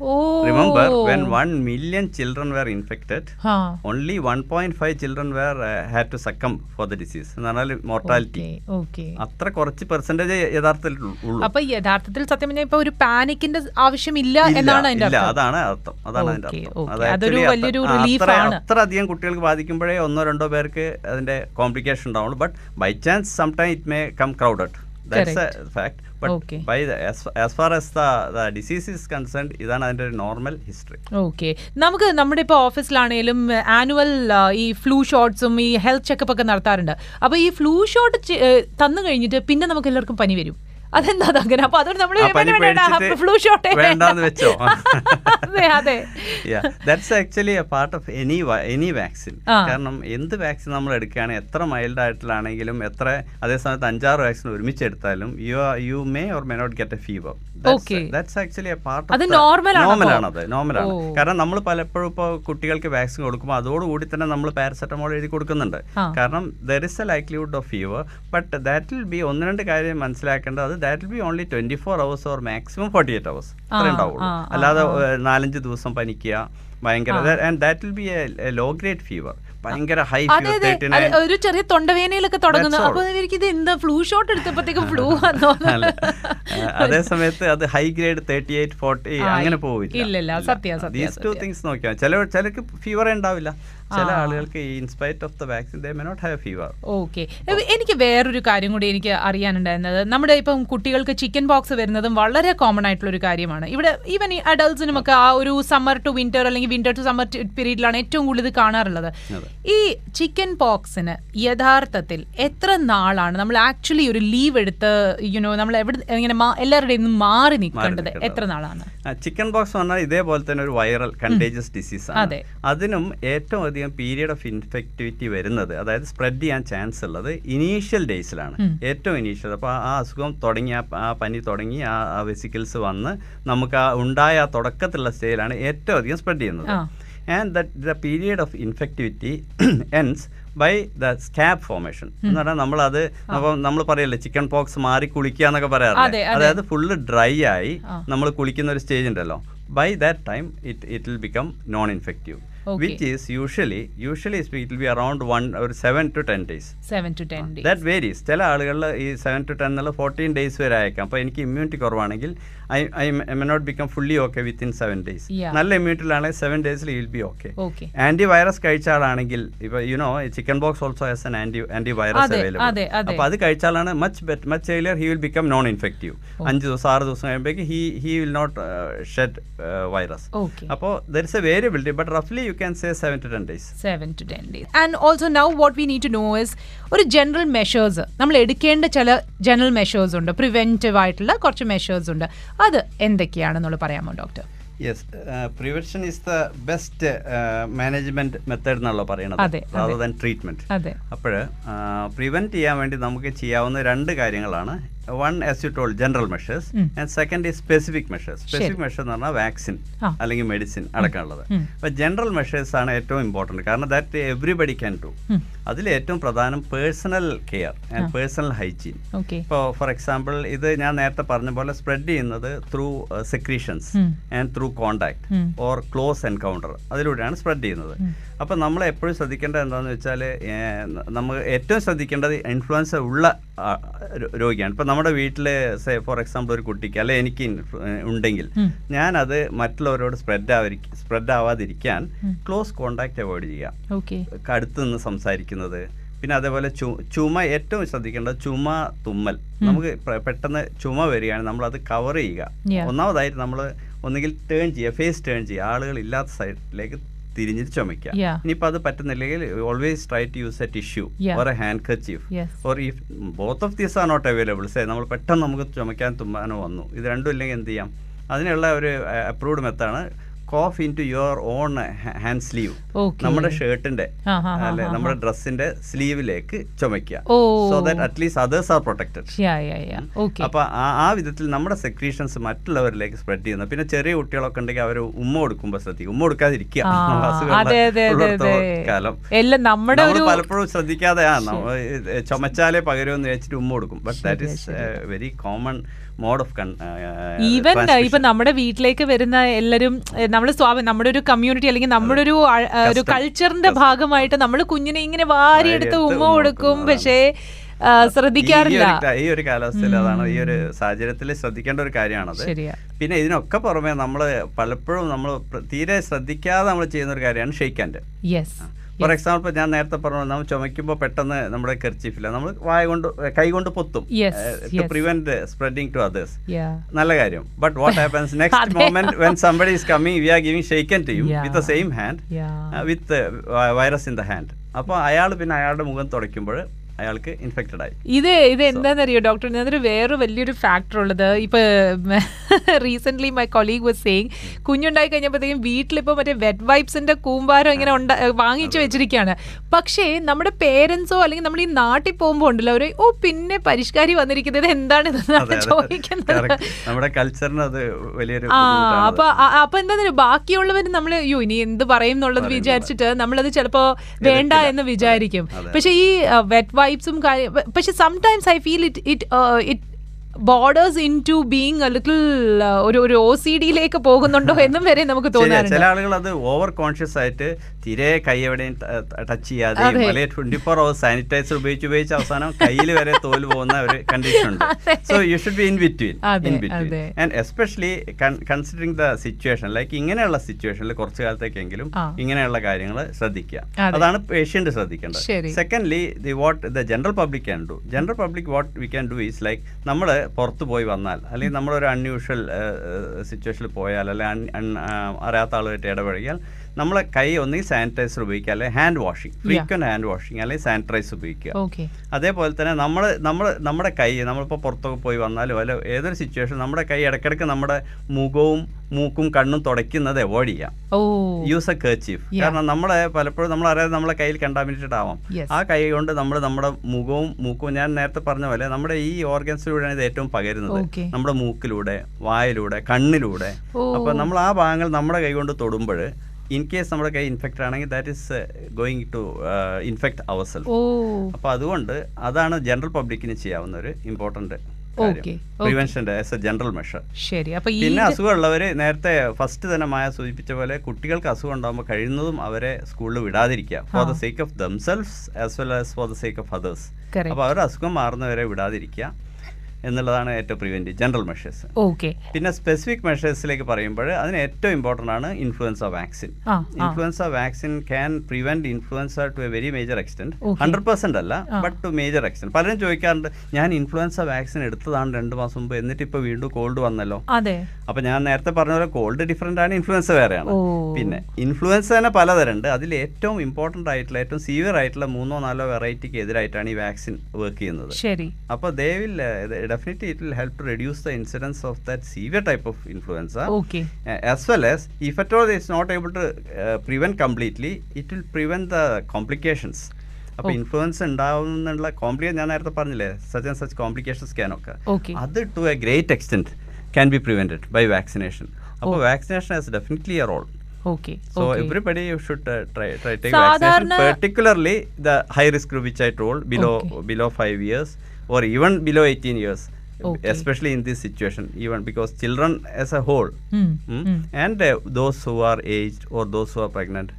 oh remember when one million children were infected ah only one point five children were had to succumb for the disease എന്ന് പറഞ്ഞാൽ mortality അത്ര കുറച്ച് percentage യഥാർത്ഥത്തിൽ ഉള്ളൂ. അപ്പൊ യഥാർത്ഥത്തിൽ സത്യം പറഞ്ഞാൽ ഇപ്പൊ ഒരു പാനിക്കിന്റെ ആവശ്യമില്ല എന്നാണ് അതിന്റെ അതാണ് അർത്ഥം അതാണ് അതിന്റെ അർത്ഥം. അത്ര അധികം കുട്ടികൾക്ക് ബാധിക്കുമ്പോഴേ ഒന്നോ രണ്ടോ പേർക്ക് അതിന്റെ കോംപ്ലിക്കേഷൻ ഉണ്ടാവുള്ളൂ. But by chance some time it may come crowded a fact but Okay. By as far as the disease is concern ഇതാണ് അതിന്റെ ഒരു നോർമൽ ഹിസ്റ്ററി ഓക്കെ നമുക്ക് നമ്മുടെ ഇപ്പോൾ ഓഫീസിലാണെങ്കിലും ആനുവൽ ഈ ഫ്ലൂ ഷോട്ട്സും ഈ ഹെൽത്ത് ചെക്കപ്പ് ഒക്കെ നടത്താറുണ്ട്. അപ്പോൾ ഈ ഫ്ലൂ ഷോട്ട് തന്നു കഴിഞ്ഞിട്ട് പിന്നെ നമുക്ക് എല്ലാവർക്കും പനി വരും. അതെന്താ അങ്ങനെ? അപ്പൊ അതുകൊണ്ട് നമ്മൾ ഫ്ലൂ ഷോട്ട് വേണ്ടാന്ന് വെച്ചോ? അതെ അതെ. That's actually a part of any any vaccine കാരണം എന്ത് വാക്സിൻ നമ്മൾ എടുക്കുകയാണെങ്കിൽ എത്ര മൈൽഡ് ആയിട്ടുള്ളാണെങ്കിലും എത്ര അതേ സമയത്ത് അഞ്ചാറ് വാക്സിൻ ഒരുമിച്ച് എടുത്താലും you you may or may not get a fever. That's actually a part of normal ആണ് അത് നോർമൽ ആണ്. കാരണം നമ്മൾ പലപ്പോഴും ഇപ്പോൾ കുട്ടികൾക്ക് വാക്സിൻ കൊടുക്കുമ്പോൾ അതോടുകൂടി തന്നെ നമ്മൾ പാരസെറ്റമോൾ എഴുതി കൊടുക്കുന്നുണ്ട്. കാരണം there is a likelihood of fever but that will be ഒന്ന് രണ്ട് കാര്യം മനസ്സിലാക്കേണ്ടത്. അത് that be only twenty four hours or maximum forty eight hours അത്രേ ഉണ്ടാവുള്ളൂ. അല്ലാതെ നാലഞ്ച് ദിവസം പനിക്കുക ഭയങ്കര and that will be a low grade fever ഭയങ്കര ഹൈ ഒരു ചെറിയ തൊണ്ടവേനയിലൊക്കെ തുടങ്ങുന്നു. അപ്പൊ എനിക്ക് ഇത് എന്താ ഫ്ലൂ ഷോട്ട് എടുത്തപ്പോഴത്തേക്കും ഫ്ലൂ വന്നോ. അതേ സമയത്ത് അത് high grade thirty eight forty അങ്ങനെ പോവില്ല. സത്യം, സത്യം, ടു തിങ്സ് നോക്കിയാൽ ചില ചിലർക്ക് ഫീവർ ഉണ്ടാവില്ല. ചില. ആളുകൾക്ക് in spite of the vaccine they may not have fever okay എനിക്ക് വേറൊരു കാര്യം കൂടി എനിക്ക് അറിയാനുണ്ടായിരുന്നത്. നമ്മുടെ ഇപ്പം കുട്ടികൾക്ക് ചിക്കൻ ബോക്സ് വരുന്നതും വളരെ കോമൺ ആയിട്ടുള്ള ഒരു കാര്യമാണ്. ഇവിടെ ഈവൻ ഈ അഡൾട്ട്സിനും ഒക്കെ ആ ഒരു സമ്മർ ടു വിന്റർ അല്ലെങ്കിൽ വിന്റർ ടു സമ്മർ പീരീഡിലാണ് ഏറ്റവും കൂടുതൽ കാണാറുള്ളത്. ഈ ചിക്കൻ പോക്സിന് യഥാർത്ഥത്തിൽ എത്ര നാളാണ് നമ്മൾ ആക്ച്വലി ഒരു ലീവ് എടുത്ത് യുനോ നമ്മൾ എവിടെ ഇങ്ങനെ എല്ലാവരുടെയും നിന്നും മാറി നിൽക്കേണ്ടത്. എത്ര നാളാണ്? ചിക്കൻ ബോക്സ് പറഞ്ഞാൽ ഇതേപോലെ തന്നെ ഒരു വൈറൽ കണ്ടേജിയസ് ഡിസീസ് ആണ്. അതിനും ഏറ്റവും അധികം പീരിയഡ് ഓഫ് ഇൻഫെക്ടിവിറ്റി വരുന്നത് അതായത് സ്പ്രെഡ് ചെയ്യാൻ ചാൻസ് ഉള്ളത് ഇനീഷ്യൽ ഡേയ്സിലാണ് ഏറ്റവും ഇനീഷ്യൽ അപ്പോൾ ആ അസുഖം തുടങ്ങി ആ- പനി തുടങ്ങി ആ വെസിക്കിൾസ് വന്ന് നമുക്ക് ആ ഉണ്ടായ ആ തുടക്കത്തിലുള്ള സ്റ്റേജിലാണ് ഏറ്റവും അധികം സ്പ്രെഡ് ചെയ്യുന്നത്. And the period of infectivity ends by the scab formation എന്ന് പറഞ്ഞാൽ നമ്മളത് അപ്പം നമ്മൾ പറയല്ലേ ചിക്കൻ പോക്സ് മാറി കുളിക്കുക എന്നൊക്കെ പറയാറില്ലേ? അതായത് ഫുള്ള് ഡ്രൈ ആയി നമ്മൾ കുളിക്കുന്ന ഒരു സ്റ്റേജ് ഉണ്ടല്ലോ. By that time it it will become non infective. Which is usually usually it be around one ഒരു seven to ten days seven to ten that varies ചില ആളുകളിൽ ഈ സെവൻ ടു ടെൻ എന്നുള്ള ഫോർട്ടീൻ ഡേയ്സ് വരെ അയക്കാം അപ്പോൾ എനിക്ക് immunity കുറവാണെങ്കിൽ I I may not become fully okay within seven days. നല്ല ഇമ്മ്യൂണിറ്റിയിലാണെങ്കിൽ സെവൻ ഡേയ്സിൽ will be okay anti virus കഴിച്ച ആളാണെങ്കിൽ ഇപ്പൊ you know chicken box also has an anti anti virus available. അപ്പൊ അത് കഴിച്ചാലാണ് much bet much earlier he will become non infective അഞ്ച് ദിവസം ആറ് ദിവസം കഴിയുമ്പോഴേക്ക് he he will not shed virus അപ്പോൾ there is a variability but റഫ്ലി you can say seven to ten days seven to ten days and also now what we need to know is ഒരു general measures നമ്മൾ എടുക്കേണ്ട ചില general measures ഉണ്ട്. Preventive ആയിട്ടുള്ള കുറച്ച് measures ഉണ്ട്. അത് എന്തൊക്കെയാണെന്നുള്ളത് പറയാമോ doctor? Yes prevention is the best management method എന്നാണല്ലോ പറയുന്നത് rather ട്രീറ്റ്മെന്റ് അപ്പോഴ് അപ്പോൾ പ്രിവെന്റ് ചെയ്യാൻ വേണ്ടി നമുക്ക് ചെയ്യാവുന്ന രണ്ട് കാര്യങ്ങളാണ്. One as you told general measures. And second is specific measures. Specific measure എന്ന് പറഞ്ഞാൽ വാക്സിൻ. അല്ലെങ്കിൽ മെഡിസിൻ അടക്കമുള്ളത്. അപ്പൊ ജനറൽ മെഷേഴ്സ് ആണ് ഏറ്റവും ഇമ്പോർട്ടന്റ് കാരണം ദാറ്റ് എവറിബഡി ക്യാൻ ഡു. അതിൽ ഏറ്റവും പ്രധാനം personal care and personal hygiene okay ഇപ്പോൾ ഫോർ എക്സാമ്പിൾ ഇത് ഞാൻ നേരത്തെ പറഞ്ഞ പോലെ സ്പ്രെഡ് ചെയ്യുന്നത് through secretions. And through contact. Or close encounter അതിലൂടെയാണ് സ്പ്രെഡ് ചെയ്യുന്നത്. അപ്പോൾ നമ്മൾ എപ്പോഴും ശ്രദ്ധിക്കേണ്ടത് എന്താണെന്ന് വെച്ചാൽ നമ്മൾ ഏറ്റവും ശ്രദ്ധിക്കേണ്ടത് ഇൻഫ്ലുവൻസ ഉള്ള രോഗിയാണ്. ഇപ്പോൾ നമ്മുടെ വീട്ടിൽ സേ ഫോർ എക്സാമ്പിൾ ഒരു കുട്ടിക്ക് അല്ലെ എനിക്ക് ഉണ്ടെങ്കിൽ ഞാൻ ഞാനത് മറ്റുള്ളവരോട് സ്പ്രെഡ് ആവരി സ്പ്രെഡ് ആവാതിരിക്കാൻ ക്ലോസ് കോണ്ടാക്ട് അവോയ്ഡ് ചെയ്യുക. ഓക്കെ. അടുത്ത് നിന്ന് സംസാരിക്കുന്നത്. പിന്നെ അതേപോലെ ചുമ ഏറ്റവും ശ്രദ്ധിക്കേണ്ടത് ചുമ തുമ്മൽ. നമുക്ക് പെട്ടെന്ന് ചുമ വരികയാണ് നമ്മൾ അത് കവർ ചെയ്യുക ഒന്നാമതായിട്ട് നമ്മൾ ഒന്നുകിൽ ടേൺ ചെയ്യുക ഫേസ് ടേൺ ചെയ്യുക. ആളുകൾ ഇല്ലാത്ത സൈഡിലേക്ക് തിരിഞ്ഞിട്ട് ചുമയ്ക്കുക ഇനിയിപ്പോ ഇനിയിപ്പോൾ അത് പറ്റുന്നില്ലെങ്കിൽ always try to use a tissue or a handkerchief or if both of these are not available say നമ്മൾ പെട്ടെന്ന് നമുക്ക് ചുമയ്ക്കാൻ തുമ്മാനോ വന്നു. ഇത് രണ്ടും ഇല്ലെങ്കിൽ എന്ത് ചെയ്യാം? അതിനുള്ള ഒരു approved മെത്താണ് cough into your own hand sleeve നമ്മുടെ ഷർട്ടിന്റെ അല്ലെ നമ്മുടെ ഡ്രസ്സിന്റെ സ്ലീവിലേക്ക് ചുമയ്ക്കുക. So that at least others are protected അപ്പൊ ആ വിധത്തിൽ നമ്മുടെ സെക്രീഷൻസ് മറ്റുള്ളവരിലേക്ക് സ്പ്രെഡ് ചെയ്യുന്നു. പിന്നെ ചെറിയ കുട്ടികളൊക്കെ ഉണ്ടെങ്കിൽ അവർ ഉമ്മ കൊടുക്കുമ്പോൾ ശ്രദ്ധിക്കും. ഉമ്മ കൊടുക്കാതിരിക്കുക. കാലം. നമ്മുടെ പലപ്പോഴും ശ്രദ്ധിക്കാതെ ചുമച്ചാലേ പകരുമെന്ന് വെച്ചിട്ട് ഉമ്മ കൊടുക്കും. But that is very common mode of even ഇപ്പൊ നമ്മുടെ വീട്ടിലേക്ക് വരുന്ന എല്ലാരും നമ്മൾ സ്വാ നമ്മുടെ ഒരു കമ്മ്യൂണിറ്റി അല്ലെങ്കിൽ നമ്മുടെ ഒരു ഒരു കൾച്ചറിന്റെ ഭാഗമായിട്ട് നമ്മൾ കുഞ്ഞിനെ ഇങ്ങനെ വാരിയെടുത്ത് ഉമ്മ കൊടുക്കും പക്ഷേ ശ്രദ്ധിക്കാറില്ല. ഈ ഒരു കാലാവസ്ഥയിൽ അതാണ് ഈ ഒരു സാഹചര്യത്തിൽ ശ്രദ്ധിക്കേണ്ട ഒരു കാര്യമാണത്. പിന്നെ ഇതിനൊക്കെ പുറമെ നമ്മൾ പലപ്പോഴും നമ്മൾ തീരെ ശ്രദ്ധിക്കാതെ നമ്മൾ ചെയ്യുന്ന ഒരു കാര്യമാണ് ഷെയ്ക്കാന്റെ യെസ് ഫോർ എക്സാമ്പിൾ ഞാൻ നേരത്തെ പറഞ്ഞു നമ്മൾ ചുമയ്ക്കുമ്പോൾ പെട്ടെന്ന് നമ്മുടെ കെർച്ചീഫില്ല നമ്മൾ വായ കൊണ്ട് കൈ കൊണ്ട് പൊത്തും. To. Prevent spreading to others നല്ല കാര്യം. But what happens next. Moment when somebody is coming we are giving shake hand to you. With the same hand with virus in the hand അപ്പോൾ അയാൾ പിന്നെ അയാളുടെ മുഖം തുടയ്ക്കുമ്പോൾ അയാൾക്ക് ഇൻഫെക്റ്റഡ് ആയി. ഇത് ഇത് എന്താണെന്നറിയോ ഡോക്ടർ ഞാനൊരു വേറെ വലിയൊരു ഫാക്ടർ ഉള്ളത്. ഇപ്പൊ recent my colleague was saying കുഞ്ഞുണ്ടായി കഴിഞ്ഞപ്പോഴത്തേക്കും വീട്ടിലിപ്പോ മറ്റേ വെറ്റ് വൈപ്സിന്റെ കൂമ്പാരം ഇങ്ങനെ വാങ്ങിച്ചു വെച്ചിരിക്കുകയാണ്. പക്ഷേ നമ്മുടെ പേരൻസോ അല്ലെങ്കിൽ നമ്മൾ ഈ നാട്ടിൽ പോകുമ്പോൾ ഉണ്ടല്ലോ ഒരു ഓ പിന്നെ പരിഷ്കാരി വന്നിരിക്കുന്നത് എന്താണ് ഇതെന്നാണ് ചോദിക്കുന്നത്. നമ്മുടെ കൾച്ചറിന് അത് വലിയൊരു ആ അപ്പൊ അപ്പൊ എന്താ ബാക്കിയുള്ളവർ നമ്മൾ അയ്യോ ഇനി എന്ത് പറയും എന്നുള്ളത് വിചാരിച്ചിട്ട് നമ്മളത് ചിലപ്പോ വേണ്ട എന്ന് വിചാരിക്കും. പക്ഷെ ഈ വെറ്റ് വൈപ്സും കാര്യം പക്ഷെ sometimes I feel it it it borders into being little ഒരു ഒരു ഒ സി ഡിയിലേക്ക് പോകുന്നുണ്ടോ എന്നും വരെ നമുക്ക് തോന്നാറുണ്ട്. ചില ആളുകൾ അത് ഓവർ കോൺഷ്യസ് ആയിട്ട് തീരെ കൈ എവിടെയും ടച്ച് ചെയ്യാതെ. അല്ലെങ്കിൽ ട്വന്റി ഫോർ അവേഴ്സ് സാനിറ്റൈസർ ഉപയോഗിച്ച് ഉപയോഗിച്ച് അവസാനം കയ്യിൽ വരെ തോൽ പോകുന്ന ഒരു കണ്ടീഷൻ ഉണ്ട്. So you should be in between in between and especially considering the situation like ഇങ്ങനെയുള്ള സിറ്റുവേഷനിൽ കുറച്ച് കാലത്തേക്കെങ്കിലും ഇങ്ങനെയുള്ള കാര്യങ്ങൾ ശ്രദ്ധിക്കുക. അതാണ് പേഷ്യന്റ് ശ്രദ്ധിക്കേണ്ടത്. Secondly the what the general public can do general public what we can do is like നമ്മൾ പുറത്ത് പോയി വന്നാൽ അല്ലെങ്കിൽ നമ്മളൊരു അൺയൂഷ്വൽ സിറ്റുവേഷനിൽ പോയാൽ അല്ലെങ്കിൽ അറിയാത്ത ആളുമായിട്ട് ഇടപഴകിയാൽ നമ്മളെ കൈ ഒന്നുകിൽ സാനിറ്റൈസർ ഉപയോഗിക്കുക അല്ലെങ്കിൽ hand washing frequent hand washing അല്ലെങ്കിൽ സാനിറ്റൈസർ ഉപയോഗിക്കുക. അതേപോലെ തന്നെ നമ്മൾ നമ്മൾ നമ്മുടെ കൈ നമ്മളിപ്പോൾ പുറത്തൊക്കെ പോയി വന്നാലും അല്ല ഏതൊരു സിറ്റുവേഷൻ നമ്മുടെ കൈ ഇടയ്ക്കിടയ്ക്ക് നമ്മുടെ മുഖവും മൂക്കും കണ്ണും തുടയ്ക്കുന്നത് അവോയ്ഡ് ചെയ്യാം. യൂസ് എ കേച്ചീഫ് കാരണം നമ്മളെ പലപ്പോഴും നമ്മൾ അറിയാതെ നമ്മളെ കയ്യിൽ കണ്ടാമിനേറ്റഡ് ആവാം. ആ കൈ കൊണ്ട് നമ്മൾ നമ്മുടെ മുഖവും മൂക്കും ഞാൻ നേരത്തെ പറഞ്ഞ പോലെ നമ്മുടെ ഈ ഓർഗൻസിലൂടെയാണ് ഇത് ഏറ്റവും പകരുന്നത്. നമ്മുടെ മൂക്കിലൂടെ വായിലൂടെ കണ്ണിലൂടെ. അപ്പൊ നമ്മൾ ആ ഭാഗങ്ങൾ നമ്മുടെ കൈ കൊണ്ട് തൊടുമ്പോൾ ഇൻ കേസ് നമ്മുടെ കൈ ഇൻഫെക്റ്റഡ് ആണെങ്കിൽ that is going to infect ourself ഓ. അപ്പൊ അതുകൊണ്ട് അതാണ് ജനറൽ പബ്ലിക്കിന് ചെയ്യാവുന്ന ഒരു important as a general measure ശരി അപ്പൊ പിന്നെ അസുഖമുള്ളവര് നേരത്തെ ഫസ്റ്റ് തന്നെ മായ സൂചിപ്പിച്ച പോലെ കുട്ടികൾക്ക് അസുഖം ഉണ്ടാകുമ്പോൾ കഴിയുന്നതും അവരെ സ്കൂളിൽ വിടാതിരിക്കുക. For the sake of themselves as well as for the sake of others അപ്പൊ അപ്പോൾ അവരുടെ അസുഖം മാറുന്നവരെ വിടാതിരിക്കുക. എന്നുള്ളതാണ് ഏറ്റവും പ്രിവെന്റീവ് ജനറൽ മെഷേഴ്സ് ഓക്കെ പിന്നെ സ്പെസിഫിക് മെഷേഴ്സിലേക്ക് പറയുമ്പോൾ അതിന് ഏറ്റവും ഇമ്പോർട്ടന്റ് ആണ് influenza vaccine. Influenza vaccine can prevent influenza to a very major extent Okay. Hundred percent അല്ല ബട്ട് ടു മേജർ എക്സ്റ്റെന്റ് പലരും ചോദിക്കാറുണ്ട് ഞാൻ ഇൻഫ്ലുവൻസ വാക്സിൻ എടുത്തതാണ് രണ്ട് മാസം മുമ്പ് എന്നിട്ട് ഇപ്പോൾ വീണ്ടും കോൾഡ് വന്നല്ലോ? അതെ. അപ്പൊ ഞാൻ നേരത്തെ പറഞ്ഞ പോലെ കോൾഡ് ഡിഫറെന്റ് ആണ് ഇൻഫ്ലുവൻസ വേറെയാണ്. പിന്നെ ഇൻഫ്ലുവൻസ തന്നെ പലതരമുണ്ട്. അതിൽ ഏറ്റവും ഇമ്പോർട്ടന്റ് ആയിട്ടുള്ള ഏറ്റവും സീവിയർ ആയിട്ടുള്ള മൂന്നോ നാലോ വെറൈറ്റിക്ക് എതിരായിട്ടാണ് ഈ വാക്സിൻ വർക്ക് ചെയ്യുന്നത്. ശരി. അപ്പോൾ they will Definitely it will help to reduce the incidence of that severe type of influenza okay as well as if at all it's not able to prevent completely it will prevent the complications അപ്പോൾ Okay. Influence ഉണ്ടാവുന്നുള്ള കോംപ്ലിക്കേ ഞാൻ നേരത്തെ പറഞ്ഞില്ലേ such and such complications ക്യാനൊക്കെ okay അത് to a great extent can be prevented by vaccination അപ്പോൾ vaccination has definitely a role okay So everybody should uh, try try take സാധാരണ- vaccination, particularly the high risk group which I told below Okay. below five years or even below 18 years, Okay. especially in this situation, even because children as a whole, Hmm, mm, hmm. and uh, those who are aged or those who are pregnant,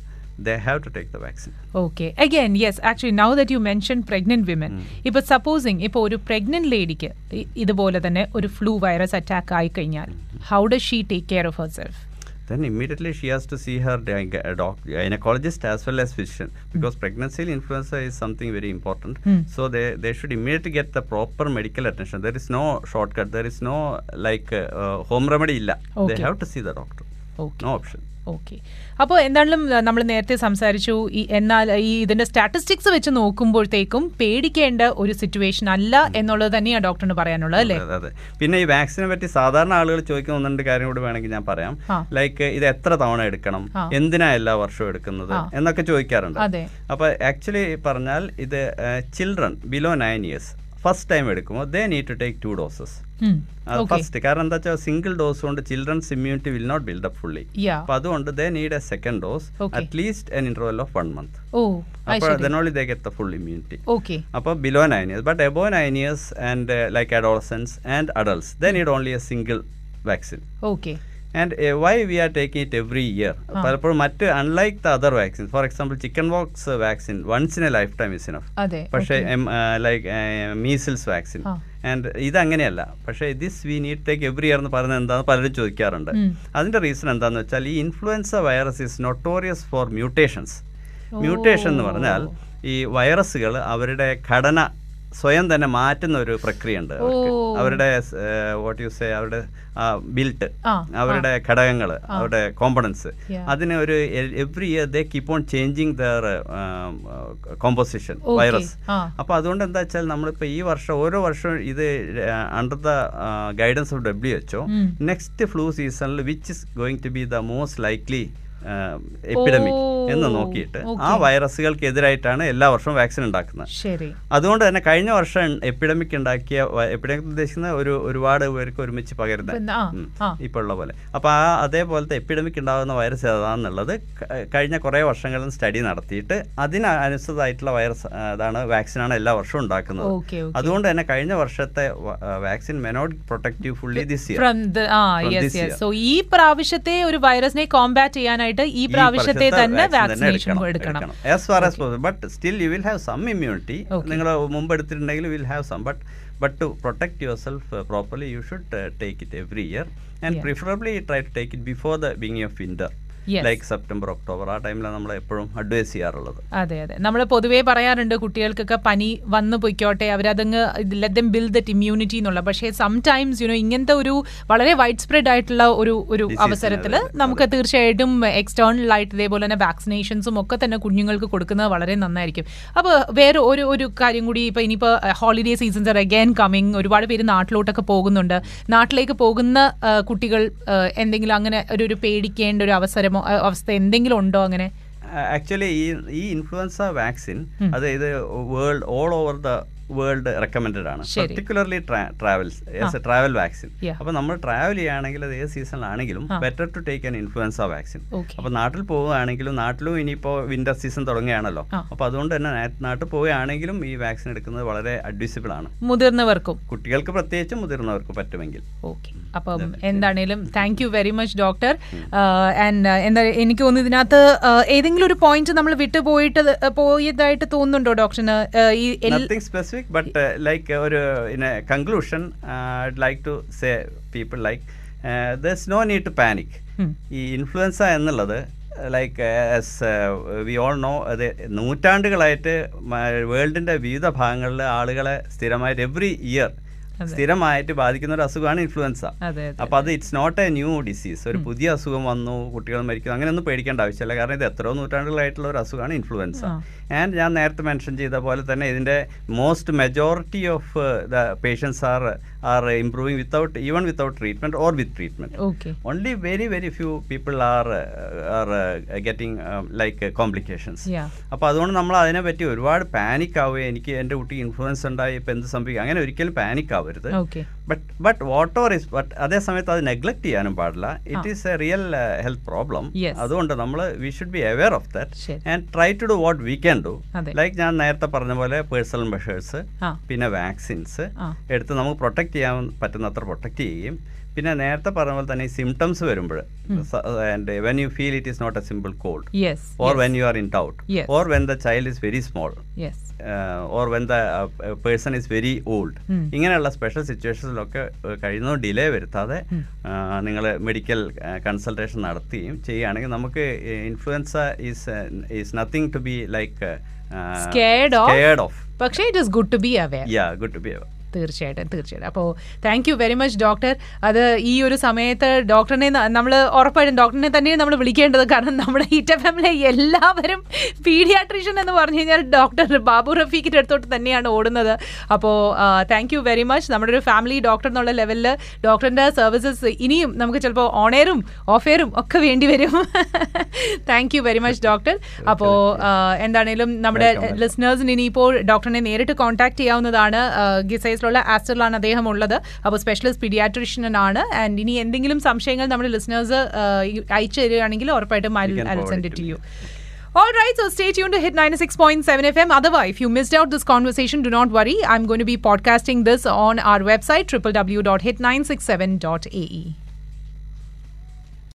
they have to take the vaccine. Okay again yes actually now that you mention pregnant women ഇപ്പൊ supposing ഇപ്പോൾ ഒരു pregnant ലേഡിക്ക് ഇതുപോലെ തന്നെ ഒരു flu virus attack ആയി കഴിഞ്ഞാൽ how does she take care of herself then immediately she has to see her gy- doc- gynecologist as well as physician because pregnancy influenza is something very important. Hmm. So they, they should immediately get the proper medical attention. There is no shortcut. There is no like uh, uh, home remedy illa. They have to see the doctor. Okay option. Okay അപ്പോൾ എന്താണെങ്കിലും നമ്മൾ നേരത്തെ സംസാരിച്ചു ഈ എന്നാൽ ഈ ഇതിന്റെ statistics വെച്ച് നോക്കുമ്പോഴത്തേക്കും പേടിക്കേണ്ട ഒരു സിറ്റുവേഷൻ അല്ല എന്നുള്ളത് തന്നെയാണ് ഡോക്ടറിന് പറയാനുള്ളത് അല്ലേ? അതെ, പിന്നെ ഈ വാക്സിനെ പറ്റി സാധാരണ ആളുകൾ ചോദിക്കുന്ന ഒന്ന് രണ്ട് കാര്യം കൂടി വേണമെങ്കിൽ ഞാൻ പറയാം. ലൈക്ക് ഇത് എത്ര തവണ എടുക്കണം. എന്തിനാ എല്ലാ വർഷവും എടുക്കുന്നത്? എന്നൊക്കെ ചോദിക്കാറുണ്ട്. അതെ. അപ്പോൾ ആക്ച്വലി പറഞ്ഞാൽ ഇത് children below nine years first time എടുക്കുമ്പോൾ they need to take two doses. അത്. ഫസ്റ്റ് കാരണം എന്താ വെച്ചാൽ സിംഗിൾ ഡോസ് കൊണ്ട് children's immunity will not build up fully. അപ്പൊ അതുകൊണ്ട് they need a second dose. At least an interval of one month അപ്പോൾ then only they get the full immunity okay അപ്പോൾ below nine years but above nine years and like adolescence and adults they need only a single vaccine okay and why we are taking it every year പലപ്പോഴും മറ്റ് unlike the other vaccine for example chickenpox vaccine once in a lifetime is enough പക്ഷേ like measles vaccine and ഇത് അങ്ങനെയല്ല പക്ഷേ this we need take every year എന്ന് പറയുന്നത് എന്താണെന്ന് പലരും ചോദിക്കാറുണ്ട്. അതിന്റെ റീസൺ എന്താണെന്ന് വെച്ചാൽ ഈ influenza virus is notorious for mutations mutation എന്ന് പറഞ്ഞാൽ ഈ വൈറസുകൾ അവരുടെ ഘടന സ്വയം തന്നെ മാറ്റുന്ന ഒരു പ്രക്രിയയുണ്ട് ഉണ്ട് അവരുടെ വാട്ട് യു സേ അവരുടെ ബിൽട്ട് അവരുടെ ഘടകങ്ങൾ അവരുടെ കോമ്പണൻസ്. അതിന് ഒരു every year they keep on changing their composition virus അപ്പൊ അപ്പോൾ അതുകൊണ്ട് എന്താ വെച്ചാൽ നമ്മളിപ്പോൾ ഈ വർഷം ഓരോ വർഷവും ഇത് under the guidance of W H O. Next flu സീസണിൽ which is going to be the most likely epidemic എന്ന് നോക്കിയിട്ട് ആ. വൈറസുകൾക്കെതിരായിട്ടാണ് എല്ലാ വർഷവും വാക്സിൻ ഉണ്ടാക്കുന്നത്. ശരി. അതുകൊണ്ട് തന്നെ കഴിഞ്ഞ വർഷം എപ്പിഡമിക് ഉണ്ടാക്കിയ എപ്പിഡമിക് ഉദ്ദേശിക്കുന്ന ഒരു ഒരുപാട് പേർക്ക് ഒരുമിച്ച് പകരുന്ന ഇപ്പോൾ ഉള്ള പോലെ. അപ്പോൾ ആ അതേപോലത്തെ എപ്പിഡമിക് ഉണ്ടാകുന്ന വൈറസ് ഏതാണെന്നുള്ളത് കഴിഞ്ഞ കുറേ വർഷങ്ങളിൽ സ്റ്റഡി നടത്തിയിട്ട് അതിന് അനുസൃതമായിട്ടുള്ള വൈറസ് അതാണ് വാക്സിനാണ് എല്ലാ വർഷവും ഉണ്ടാക്കുന്നത്. അതുകൊണ്ട് തന്നെ കഴിഞ്ഞ വർഷത്തെ vaccine may not protective fully this year ഈ പ്രാവശ്യത്തെ ഒരു വൈറസിനെ കോമ്പാറ്റ് ചെയ്യാനായിട്ട് ഈ പ്രാവശ്യത്തെ തന്നെ വാക്സിനേഷൻ എടുക്കണം as far as possible but still you will have some immunity. നിങ്ങൾ മുമ്പ് എടുത്തിട്ടുണ്ടെങ്കിൽ will have some but but to protect yourself properly you should take it every year and preferably try to take it before the beginning of winter. Like September October ആ ടൈമിലാണ് നമ്മൾ എപ്പോഴും advice ചെയ്യാറുള്ളത്. അതെ അതെ. നമ്മൾ പൊതുവേ പറയാറുണ്ട് കുട്ടികൾക്കൊക്കെ പനി വന്നു പൊയ്ക്കോട്ടെ അവരതങ്ങ് let them build that immunity എന്നുള്ള. പക്ഷേ സംടൈംസ് യുനോ ഇങ്ങനത്തെ ഒരു വളരെ വൈഡ് സ്പ്രെഡ് ആയിട്ടുള്ള ഒരു ഒരു അവസരത്തിൽ. നമുക്ക് തീർച്ചയായിട്ടും എക്സ്റ്റേണൽ ആയിട്ട് ഇതേപോലെ തന്നെ വാക്സിനേഷൻസും ഒക്കെ തന്നെ കുഞ്ഞുങ്ങൾക്ക് കൊടുക്കുന്നത് വളരെ നന്നായിരിക്കും. അപ്പോൾ വേറെ ഒരു ഒരു കാര്യം കൂടി ഇപ്പോൾ ഇനിയിപ്പോൾ holiday seasons are again coming ഒരുപാട് പേര് നാട്ടിലോട്ടൊക്കെ പോകുന്നുണ്ട്. നാട്ടിലേക്ക് പോകുന്ന കുട്ടികൾ എന്തെങ്കിലും അങ്ങനെ ഒരു ഒരു പേടിക്കേണ്ട ഒരു അവസരമോ ആ, അവസ്ഥ എന്തെങ്കിലും ഉണ്ടോ അങ്ങനെ? ആക്ച്വലി ഈ ഈ ഇൻഫ്ലുവൻസ വാക്സിൻ അതായത് world all over the world recommended ആണ്. Particularly travels as a travel vaccine അപ്പൊ അപ്പോൾ നമ്മൾ ട്രാവൽ ചെയ്യുകയാണെങ്കിൽ അത് ഏത് സീസണിലാണെങ്കിലും better to take an influenza vaccine അപ്പൊ അപ്പോൾ നാട്ടിൽ പോവുകയാണെങ്കിലും നാട്ടിലും ഇനിയിപ്പോൾ വിന്റർ സീസൺ തുടങ്ങുകയാണല്ലോ. അപ്പൊ അപ്പോൾ അതുകൊണ്ട് തന്നെ നാട്ടിൽ പോവുകയാണെങ്കിലും ഈ വാക്സിൻ എടുക്കുന്നത് വളരെ അഡ്വൈസബിൾ ആണ്. മുതിർന്നവർക്കും. കുട്ടികൾക്ക് പ്രത്യേകിച്ചും മുതിർന്നവർക്കും പറ്റുമെങ്കിൽ. ഓക്കെ അപ്പം എന്താണേലും thank you very much doctor and എന്താ എനിക്ക് തോന്നുന്നു ഇതിനകത്ത് ഏതെങ്കിലും ഒരു പോയിന്റ് നമ്മൾ വിട്ടുപോയിട്ട് പോയതായിട്ട് തോന്നുന്നുണ്ടോ ഡോക്ടറിന് ഈ എൽ- നത്തിങ് സ്പെസിഫിക് ബട്ട് ലൈക്ക് ഒരു in a conclusion like to say people like thus no need to panic um. ഈ ഇൻഫ്ലുവൻസ എന്നുള്ളത് like as we all know അത് നൂറ്റാണ്ടുകളായിട്ട് വേൾഡിന്റെ വിവിധ ഭാഗങ്ങളിൽ ആളുകളെ സ്ഥിരമായിട്ട് എവറി ഇയർ സ്ഥിരമായിട്ട് ബാധിക്കുന്ന ഒരു അസുഖമാണ് ഇൻഫ്ലുവൻസ. അപ്പോൾ അത് it's not a new disease ഒരു പുതിയ അസുഖം വന്നു കുട്ടികൾ മരിക്കുന്നു അങ്ങനെയൊന്നും പേടിക്കേണ്ട ആവശ്യമില്ല. കാരണം ഇത് എത്രയോ നൂറ്റാണ്ടുകളായിട്ടുള്ള ഒരു അസുഖമാണ് ഇൻഫ്ലുവൻസ. ആൻഡ് ഞാൻ നേരത്തെ മെൻഷൻ ചെയ്ത പോലെ തന്നെ ഇതിന്റെ most majority of the patients are are improving without even without treatment or with treatment okay only very very few people are are getting like complications yeah അപ്പോൾ അതുകൊണ്ട് നമ്മൾ അതിനെ പറ്റി ഒരുപാട് പാനിക് ആവുകയും എനിക്ക് എന്റെ കുട്ടി ഇൻഫ്ലുവൻസ് ഉണ്ടായി ഇപ്പം എന്ത് സംഭവിക്കും? അങ്ങനെ ഒരിക്കലും പാനിക് ആവരുത്. But but what or is but അതേ സമയത്ത് അത് നെഗ്ലക്ട് ചെയ്യാനും പാടില്ല. It is a real health problem അതുകൊണ്ട് നമ്മൾ we should be aware of that and try to do what we can do like ഞാൻ നേരത്തെ പറഞ്ഞ പോലെ പേഴ്സണൽ മെഷേഴ്സ് പിന്നെ വാക്സിൻസ് എടുത്ത് നമുക്ക് പ്രൊട്ടക്ട് ചെയ്യാൻ പറ്റുന്നത്ര പ്രൊട്ടക്റ്റ് ചെയ്യും. പിന്നെ നേരത്തെ പറഞ്ഞ പോലെ തന്നെ സിംറ്റംസ് വരുമ്പോൾ and when you feel it is not a simple cold or when you are in doubt or when the child is very small or when the person is very old ഇങ്ങനെയുള്ള special സിറ്റുവേഷൻസിലൊക്കെ കഴിയുന്ന delay വരുത്താതെ നിങ്ങൾ medical consultation നടത്തുകയും ചെയ്യുകയാണെങ്കിൽ നമുക്ക് influenza is is nothing to be like Scared scared of പക്ഷേ it is good to be aware yeah good to be തീർച്ചയായിട്ടും തീർച്ചയായിട്ടും. അപ്പോൾ thank you very much doctor അത് ഈ ഒരു സമയത്ത് ഡോക്ടറിനെ നമ്മൾ ഉറപ്പായിട്ടും ഡോക്ടറിനെ തന്നെയാണ് നമ്മൾ വിളിക്കേണ്ടത്. കാരണം നമ്മുടെ ഈറ്റ ഫാമിലി എല്ലാവരും പീഡിയാട്രീഷ്യൻ എന്ന് പറഞ്ഞു കഴിഞ്ഞാൽ ഡോക്ടർ ബാബു റഫീഖിന്റെ അടുത്തോട്ട് തന്നെയാണ് ഓടുന്നത്. അപ്പോൾ താങ്ക് യു വെരി മച്ച് നമ്മുടെ ഒരു ഫാമിലി ഡോക്ടർ എന്നുള്ള ലെവലിൽ ഡോക്ടറിന്റെ സർവീസസ് ഇനിയും നമുക്ക് ചിലപ്പോൾ ഓണേറും ഓഫെയറും ഒക്കെ വേണ്ടി വരും. Thank you very much doctor അപ്പോൾ എന്താണേലും നമ്മുടെ ലിസ്നേഴ്സിന് ഇനിയിപ്പോൾ ഡോക്ടറിനെ നേരിട്ട് കോൺടാക്ട് ചെയ്യാവുന്നതാണ്. ഗിസൈസിലുള്ള ആസ്റ്ററിലാണ് അദ്ദേഹം ഉള്ളത് അപ്പോൾ സ്പെഷ്യലിസ്റ്റ് പീഡിയാട്രീഷ്യനാണ് ആൻഡ് ഇനി എന്തെങ്കിലും സംശയങ്ങൾ നമ്മുടെ ലിസ്ണേഴ്സ് അയച്ചു തരികയാണെങ്കിൽ ഉറപ്പായിട്ടും We can I forward send it it to to you All right, so stay tuned to Hit 96.7 FM. Otherwise, if you missed out this conversation, do not worry. I'm going to be podcasting this on our website, www.hit967.ae.